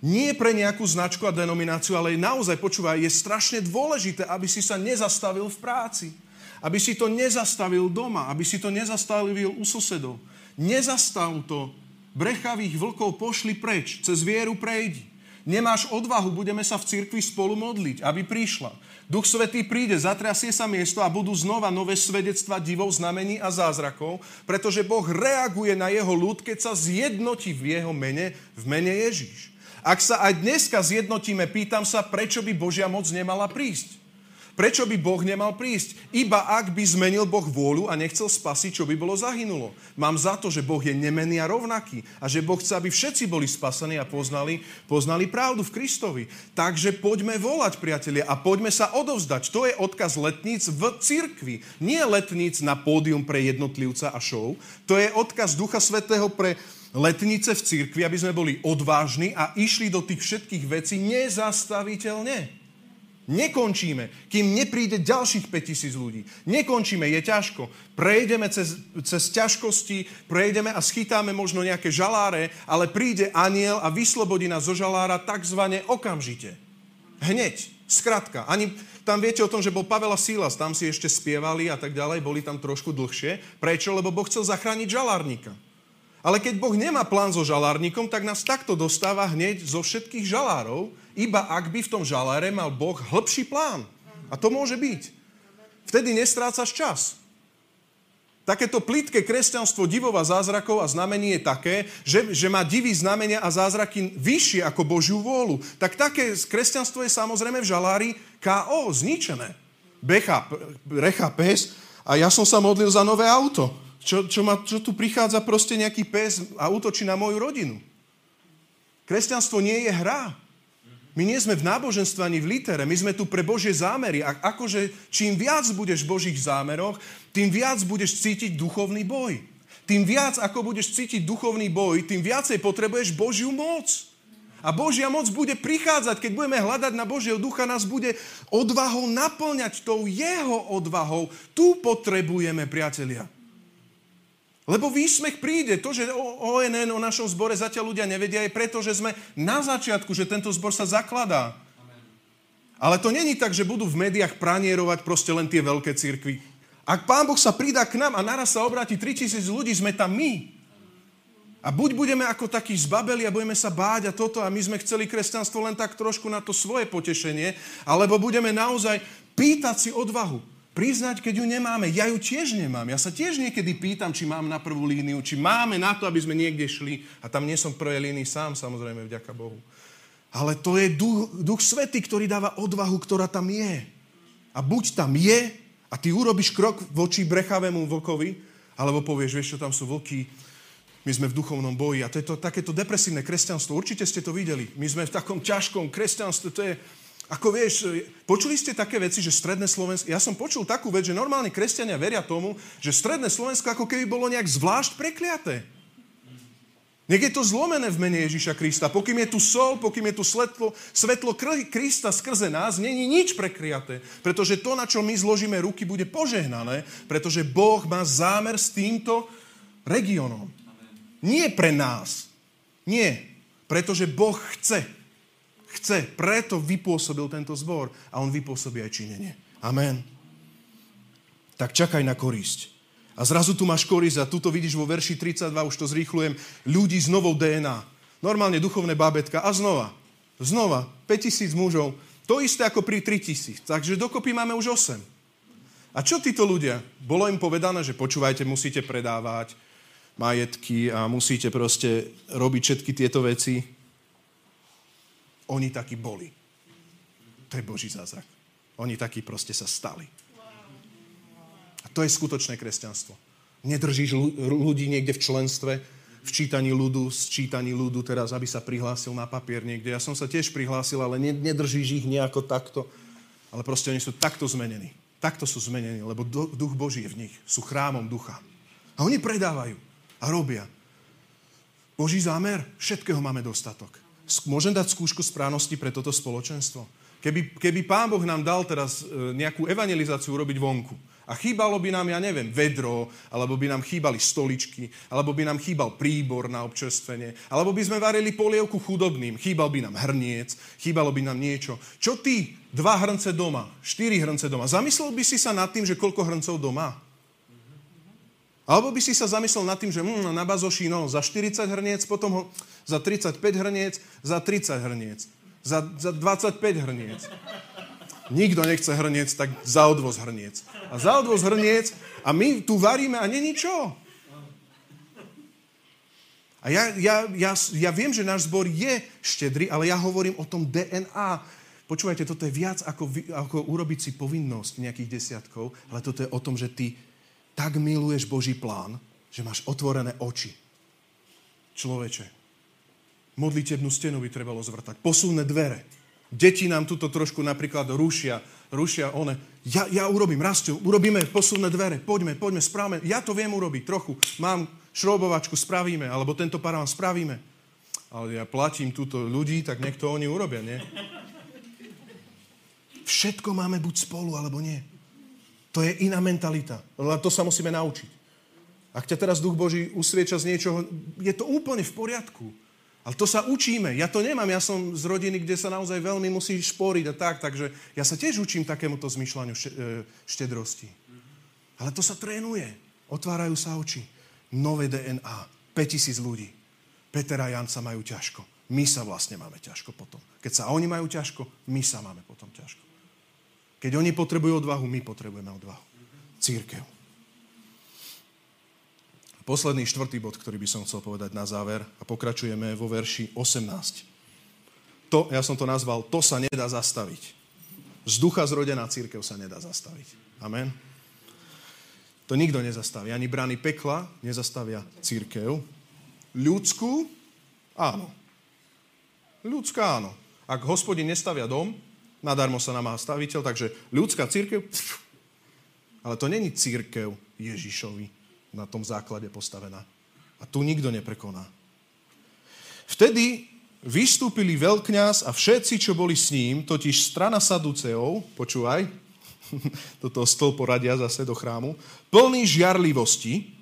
Nie pre nejakú značku a denomináciu, ale naozaj, počúvaj, je strašne dôležité, aby si sa nezastavil v práci. Aby si to nezastavil doma. Aby si to nezastavil u susedov. Nezastav to. Brechavých vlkov pošli preč. Cez vieru prejdi. Nemáš odvahu, budeme sa v cirkvi spolu modliť, aby prišla. Duch Svetý príde, zatrasie sa miesto a budú znova nové svedectva divov, znamení a zázrakov, pretože Boh reaguje na jeho ľud, keď sa zjednotí v jeho mene, v mene Ježíš. Ak sa aj dneska zjednotíme, pýtam sa, prečo by Božia moc nemala prísť. Prečo by Boh nemal prísť? Iba ak by zmenil Boh vôľu a nechcel spasiť, čo by bolo zahynulo. Mám za to, že Boh je nemenný a rovnaký a že Boh chce, aby všetci boli spasení a poznali, poznali pravdu v Kristovi. Takže poďme volať, priatelia, a poďme sa odovzdať. To je odkaz letníc v cirkvi. Nie letníc na pódium pre jednotlivca a show. To je odkaz Ducha Svetého pre letnice v cirkvi, aby sme boli odvážni a išli do tých všetkých vecí nezastaviteľne. Nekončíme, kým nepríde ďalších 5000 ľudí. Nekončíme, je ťažko. Prejdeme cez, cez ťažkosti, prejdeme a schytáme možno nejaké žaláre, ale príde aniel a vyslobodí nás zo žalára takzvané okamžite. Hneď. Skratka. Ani, tam viete o tom, že bol Pavel a Sílas, tam si ešte spievali a tak ďalej, boli tam trošku dlhšie. Prečo? Lebo Boh chcel zachrániť žalárnika. Ale keď Boh nemá plán so žalárnikom, tak nás takto dostáva hneď zo všetkých žalárov, iba ak by v tom žaláre mal Boh hĺbší plán. A to môže byť. Vtedy nestrácaš čas. Takéto plítke kresťanstvo divov a zázrakov a znamení je také, že, že má divy znamenia a zázraky vyššie ako Božiu vôľu. Tak také kresťanstvo je samozrejme v žalári KO, zničené. Becha, recha, pes a ja som sa modlil za nové auto. Čo, čo, ma, čo tu prichádza proste nejaký pes a útočí na moju rodinu. Kresťanstvo nie je hra. My nie sme v náboženstve ani v litere, my sme tu pre Božie zámery. A akože čím viac budeš v Božích zámeroch, tým viac budeš cítiť duchovný boj. Tým viac, ako budeš cítiť duchovný boj, tým viacej potrebuješ Božiu moc. A Božia moc bude prichádzať, keď budeme hľadať na Božieho ducha, nás bude odvahou naplňať tou jeho odvahou. Tu potrebujeme, priatelia. Lebo výsmech príde. To, že o ONN, o našom zbore zatiaľ ľudia nevedia, je preto, že sme na začiatku, že tento zbor sa zakladá. Ale to není tak, že budú v médiách pranierovať proste len tie veľké cirkvy. Ak Pán Boh sa pridá k nám a naraz sa obráti 3000 ľudí, sme tam my. A buď budeme ako takí zbabeli a budeme sa báť a toto a my sme chceli kresťanstvo len tak trošku na to svoje potešenie, alebo budeme naozaj pýtať si odvahu. Priznať, keď ju nemáme. Ja ju tiež nemám. Ja sa tiež niekedy pýtam, či mám na prvú líniu, či máme na to, aby sme niekde šli. A tam nie som v prvej línii sám, samozrejme, vďaka Bohu. Ale to je duch, duch Svetý, ktorý dáva odvahu, ktorá tam je. A buď tam je a ty urobíš krok voči brechavému vlkovi, alebo povieš, vieš čo, tam sú vlky, my sme v duchovnom boji. A to je to takéto depresívne kresťanstvo. Určite ste to videli. My sme v takom ťažkom kresťanstve. To je, ako vieš, počuli ste také veci, že stredné Slovensko... Ja som počul takú vec, že normálni kresťania veria tomu, že stredné Slovensko ako keby bolo nejak zvlášť prekliaté. Nech je to zlomené v mene Ježíša Krista. Pokým je tu sol, pokým je tu svetlo, svetlo Krista skrze nás, není nič prekliaté. Pretože to, na čo my zložíme ruky, bude požehnané, pretože Boh má zámer s týmto regiónom. Nie pre nás. Nie. Pretože Boh chce chce. Preto vypôsobil tento zbor a on vypôsobí aj činenie. Amen. Tak čakaj na korisť. A zrazu tu máš korisť a tu to vidíš vo verši 32, už to zrýchlujem, ľudí s novou DNA. Normálne duchovné bábetka a znova, znova, 5000 mužov, to isté ako pri 3000. Takže dokopy máme už 8. A čo títo ľudia? Bolo im povedané, že počúvajte, musíte predávať majetky a musíte proste robiť všetky tieto veci. Oni takí boli. To je Boží zázrak. Oni takí proste sa stali. A to je skutočné kresťanstvo. Nedržíš ľudí niekde v členstve, v čítaní ľudu, sčítaní ľudu teraz, aby sa prihlásil na papier niekde. Ja som sa tiež prihlásil, ale nedržíš ich nejako takto. Ale proste oni sú takto zmenení. takto sú zmenení, lebo duch Boží je v nich. Sú chrámom ducha. A oni predávajú a robia. Boží zámer, všetkého máme dostatok. Môžem dať skúšku správnosti pre toto spoločenstvo? Keby, keby Pán Boh nám dal teraz e, nejakú evangelizáciu urobiť vonku a chýbalo by nám, ja neviem, vedro, alebo by nám chýbali stoličky, alebo by nám chýbal príbor na občerstvenie, alebo by sme varili polievku chudobným, chýbal by nám hrniec, chýbalo by nám niečo. Čo ty, dva hrnce doma, štyri hrnce doma, zamyslel by si sa nad tým, že koľko hrncov doma? Alebo by si sa zamyslel nad tým, že mm, na bazoši, no, za 40 hrniec, potom ho za 35 hrniec, za 30 hrniec, za, za 25 hrniec. Nikto nechce hrniec, tak za odvoz hrniec. A za odvoz hrniec a my tu varíme a není čo. A ja, ja, ja, ja viem, že náš zbor je štedrý, ale ja hovorím o tom DNA. Počúvajte, toto je viac ako, ako urobiť si povinnosť nejakých desiatkov, ale toto je o tom, že ty tak miluješ Boží plán, že máš otvorené oči. Človeče, modlitebnú stenu by trebalo zvrtať. Posúvne dvere. Deti nám tuto trošku napríklad rušia, rušia one. Ja, ja urobím, Rastio, urobíme posúvne dvere, poďme, poďme, správame. Ja to viem urobiť trochu. Mám šrobovačku, spravíme, alebo tento parán spravíme. Ale ja platím túto ľudí, tak nech to oni urobia, nie? Všetko máme buď spolu, alebo nie. To je iná mentalita. Ale to sa musíme naučiť. Ak ťa teraz Duch Boží usvieča z niečoho, je to úplne v poriadku. Ale to sa učíme. Ja to nemám. Ja som z rodiny, kde sa naozaj veľmi musí šporiť a tak, takže ja sa tiež učím takémuto zmyšľaniu e, štedrosti. Ale to sa trénuje. Otvárajú sa oči. Nové DNA. 5000 ľudí. Peter a Jan sa majú ťažko. My sa vlastne máme ťažko potom. Keď sa oni majú ťažko, my sa máme potom ťažko. Keď oni potrebujú odvahu, my potrebujeme odvahu. Církev. Posledný štvrtý bod, ktorý by som chcel povedať na záver a pokračujeme vo verši 18. To, ja som to nazval, to sa nedá zastaviť. Z ducha zrodená církev sa nedá zastaviť. Amen. To nikto nezastaví. Ani brány pekla nezastavia církev. Ľudskú? Áno. Ľudská áno. Ak hospodin nestavia dom, Nadarmo sa namáha staviteľ, takže ľudská církev, pf, ale to není církev Ježišovi na tom základe postavená. A tu nikto neprekoná. Vtedy vystúpili veľkňaz a všetci, čo boli s ním, totiž strana Saduceov, počúvaj, toto stĺl poradia zase do chrámu, plný žiarlivosti,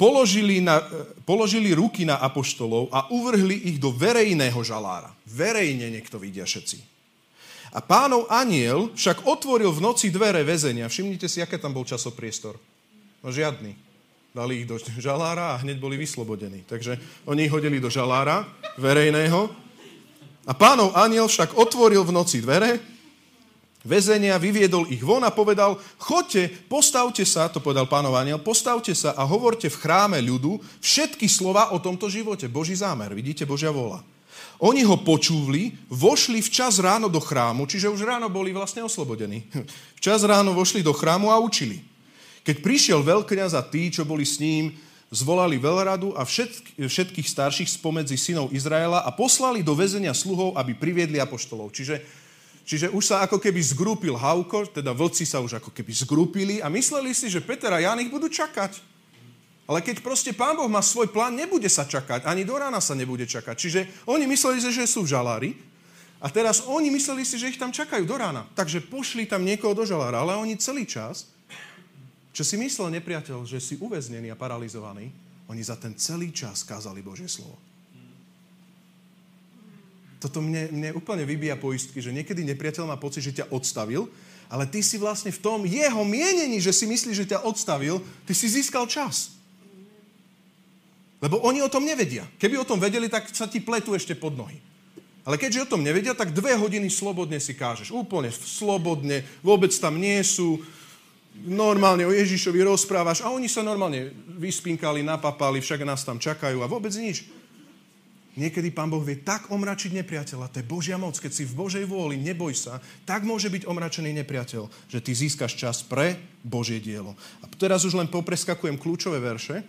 položili, na, položili ruky na apoštolov a uvrhli ich do verejného žalára. Verejne niekto vidia všetci. A pánov aniel však otvoril v noci dvere väzenia. Všimnite si, aké tam bol časopriestor. No žiadny. Dali ich do žalára a hneď boli vyslobodení. Takže oni ich hodili do žalára verejného. A pánov aniel však otvoril v noci dvere väzenia, vyviedol ich von a povedal, chodte, postavte sa, to povedal pánov aniel, postavte sa a hovorte v chráme ľudu všetky slova o tomto živote. Boží zámer, vidíte, Božia vola. Oni ho počúvli, vošli včas ráno do chrámu, čiže už ráno boli vlastne oslobodení. Včas ráno vošli do chrámu a učili. Keď prišiel veľkňaz a tí, čo boli s ním, zvolali veľradu a všetkých starších spomedzi synov Izraela a poslali do väzenia sluhov, aby priviedli apoštolov. Čiže, čiže už sa ako keby zgrúpil Hauko, teda vlci sa už ako keby zgrúpili a mysleli si, že Peter a Jan ich budú čakať. Ale keď proste Pán Boh má svoj plán, nebude sa čakať, ani do rána sa nebude čakať. Čiže oni mysleli, že sú žalári a teraz oni mysleli si, že ich tam čakajú do rána. Takže pošli tam niekoho do žalára, ale oni celý čas, čo si myslel nepriateľ, že si uväznený a paralizovaný, oni za ten celý čas kázali Božie slovo. Toto mne, mne úplne vybíja poistky, že niekedy nepriateľ má pocit, že ťa odstavil, ale ty si vlastne v tom jeho mienení, že si myslíš, že ťa odstavil, ty si získal čas. Lebo oni o tom nevedia. Keby o tom vedeli, tak sa ti pletú ešte pod nohy. Ale keďže o tom nevedia, tak dve hodiny slobodne si kážeš. Úplne slobodne, vôbec tam nie sú. Normálne o Ježišovi rozprávaš a oni sa normálne vyspinkali, napapali, však nás tam čakajú a vôbec nič. Niekedy Pán Boh vie tak omračiť nepriateľa, to je Božia moc, keď si v Božej vôli, neboj sa, tak môže byť omračený nepriateľ, že ty získaš čas pre Božie dielo. A teraz už len popreskakujem kľúčové verše,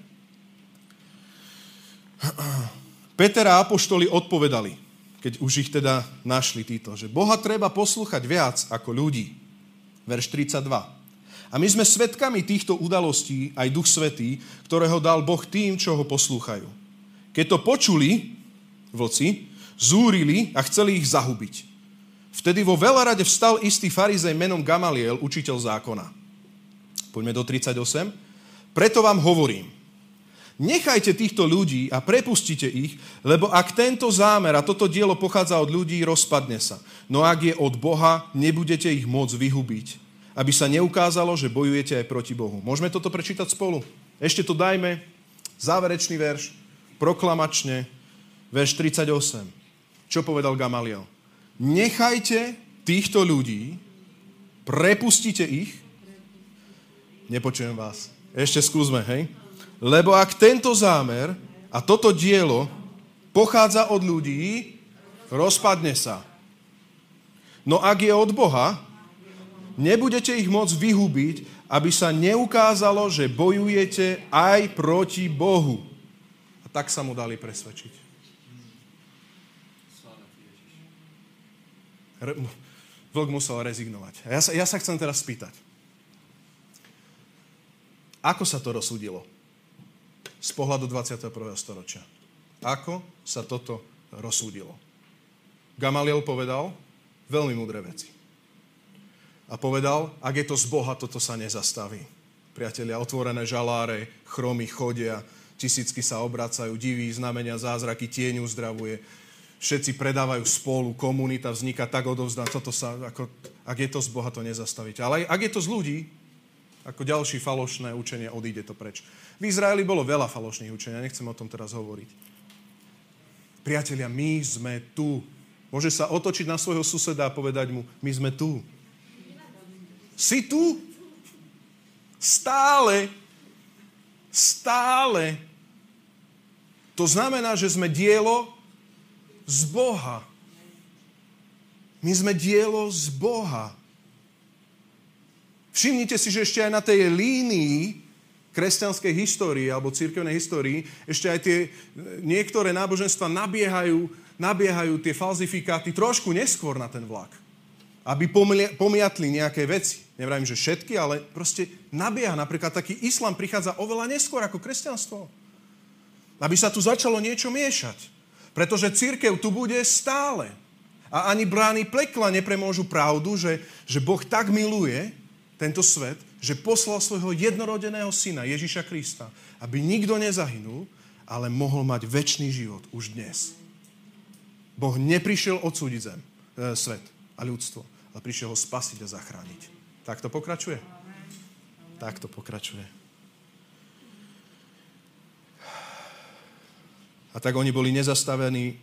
Peter a Apoštoli odpovedali, keď už ich teda našli títo, že Boha treba poslúchať viac ako ľudí. Verš 32. A my sme svetkami týchto udalostí, aj Duch Svetý, ktorého dal Boh tým, čo ho poslúchajú. Keď to počuli, vlci, zúrili a chceli ich zahubiť. Vtedy vo veľarade vstal istý farizej menom Gamaliel, učiteľ zákona. Poďme do 38. Preto vám hovorím, nechajte týchto ľudí a prepustite ich, lebo ak tento zámer a toto dielo pochádza od ľudí, rozpadne sa. No ak je od Boha, nebudete ich môcť vyhubiť, aby sa neukázalo, že bojujete aj proti Bohu. Môžeme toto prečítať spolu? Ešte to dajme. Záverečný verš, proklamačne, verš 38. Čo povedal Gamaliel? Nechajte týchto ľudí, prepustite ich. Nepočujem vás. Ešte skúsme, hej? Lebo ak tento zámer a toto dielo pochádza od ľudí, rozpadne sa. No ak je od Boha, nebudete ich môcť vyhubiť, aby sa neukázalo, že bojujete aj proti Bohu. A tak sa mu dali presvedčiť. Vlk musel rezignovať. Ja sa, ja sa chcem teraz spýtať. Ako sa to rozsúdilo? Z pohľadu 21. storočia. Ako sa toto rozsúdilo? Gamaliel povedal veľmi múdre veci. A povedal, ak je to z Boha, toto sa nezastaví. Priatelia, otvorené žaláre, chromy chodia, tisícky sa obracajú, diví, znamenia, zázraky, tieň uzdravuje všetci predávajú spolu, komunita vzniká tak odovzdá, toto sa, ako, ak je to z Boha, to nezastavíte. Ale ak je to z ľudí, ako ďalší falošné učenie, odíde to preč. V Izraeli bolo veľa falošných učenia, nechcem o tom teraz hovoriť. Priatelia, my sme tu. Môže sa otočiť na svojho suseda a povedať mu, my sme tu. Si tu? Stále. Stále. To znamená, že sme dielo z Boha. My sme dielo z Boha. Všimnite si, že ešte aj na tej línii kresťanskej histórie alebo církevnej histórii ešte aj tie niektoré náboženstva nabiehajú, nabiehajú tie falzifikáty trošku neskôr na ten vlak. Aby pomiatli nejaké veci. Nevrajím, že všetky, ale proste nabieha. Napríklad taký islám prichádza oveľa neskôr ako kresťanstvo. Aby sa tu začalo niečo miešať. Pretože církev tu bude stále. A ani brány plekla nepremôžu pravdu, že, že Boh tak miluje tento svet, že poslal svojho jednorodeného syna Ježiša Krista, aby nikto nezahynul, ale mohol mať väčší život už dnes. Boh neprišiel odsúdiť zem, e, svet a ľudstvo, ale prišiel ho spasiť a zachrániť. Tak to pokračuje? Tak to pokračuje. A tak oni boli nezastavení.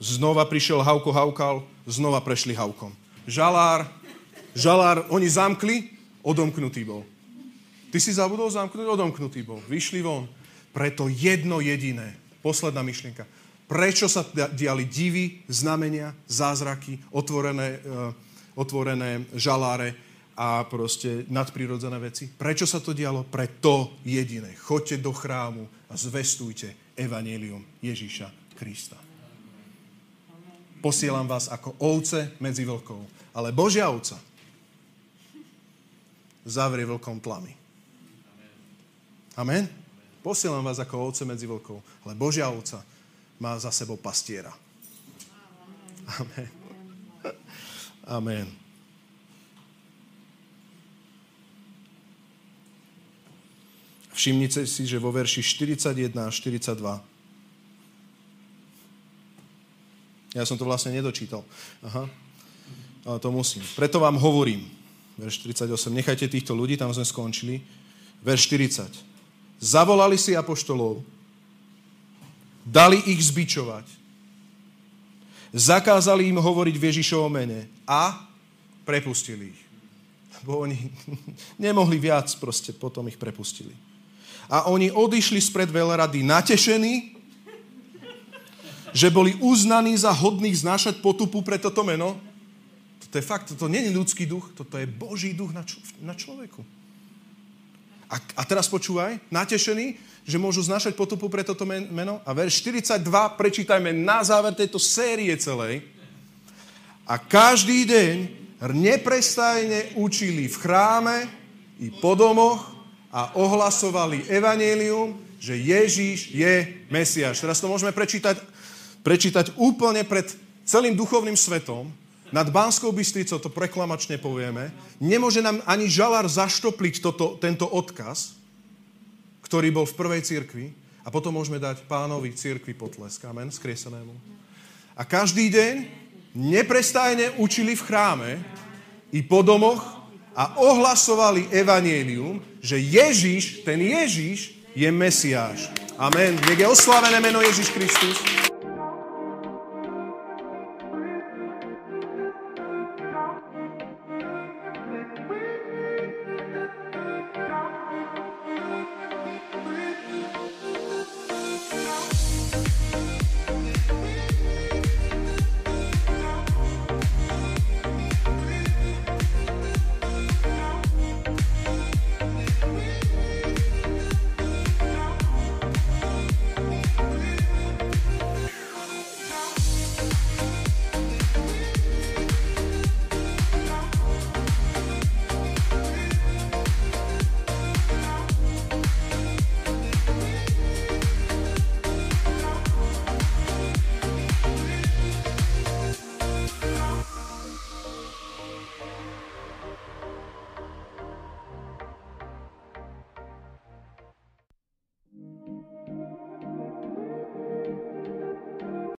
Znova prišiel Hauko Haukal, znova prešli Haukom. Žalár, žalár, oni zamkli, odomknutý bol. Ty si zabudol zamknúť, odomknutý bol. Vyšli von. Preto jedno jediné. Posledná myšlienka. Prečo sa diali divy, znamenia, zázraky, otvorené, uh, otvorené žaláre a proste nadprirodzené veci? Prečo sa to dialo? Pre to jediné. Choďte do chrámu a zvestujte evanílium Ježíša Krista. Posielam vás ako ovce medzi vlkov. Ale Božia ovca zavrie vlkom tlamy. Amen? Posielam vás ako ovce medzi vlkov. Ale Božia ovca má za sebou pastiera. Amen. Amen. Všimnite si, že vo verši 41 a 42 Ja som to vlastne nedočítal. Aha. Ale to musím. Preto vám hovorím, verš 48, nechajte týchto ľudí, tam sme skončili. Verš 40. Zavolali si apoštolov, dali ich zbičovať, zakázali im hovoriť v Ježišovom mene a prepustili ich. Lebo oni nemohli viac, proste potom ich prepustili a oni odišli spred veľrady natešení, že boli uznaní za hodných znášať potupu pre toto meno. To je fakt, toto nie je ľudský duch, toto je Boží duch na, č- na človeku. A, a teraz počúvaj, natešení, že môžu znášať potupu pre toto meno. A verš 42 prečítajme na záver tejto série celej. A každý deň neprestajne učili v chráme i po domoch a ohlasovali evanelium, že Ježíš je Mesiáš. Teraz to môžeme prečítať, prečítať úplne pred celým duchovným svetom, nad Bánskou Bystricou to preklamačne povieme, nemôže nám ani žalár zaštopliť toto, tento odkaz, ktorý bol v prvej cirkvi a potom môžeme dať pánovi cirkvi potlesk. Amen, skriesenému. A každý deň neprestajne učili v chráme i po domoch a ohlasovali evanielium, že Ježiš, ten Ježiš, je Mesiáš. Amen. Nech je oslávené meno Ježiš Kristus.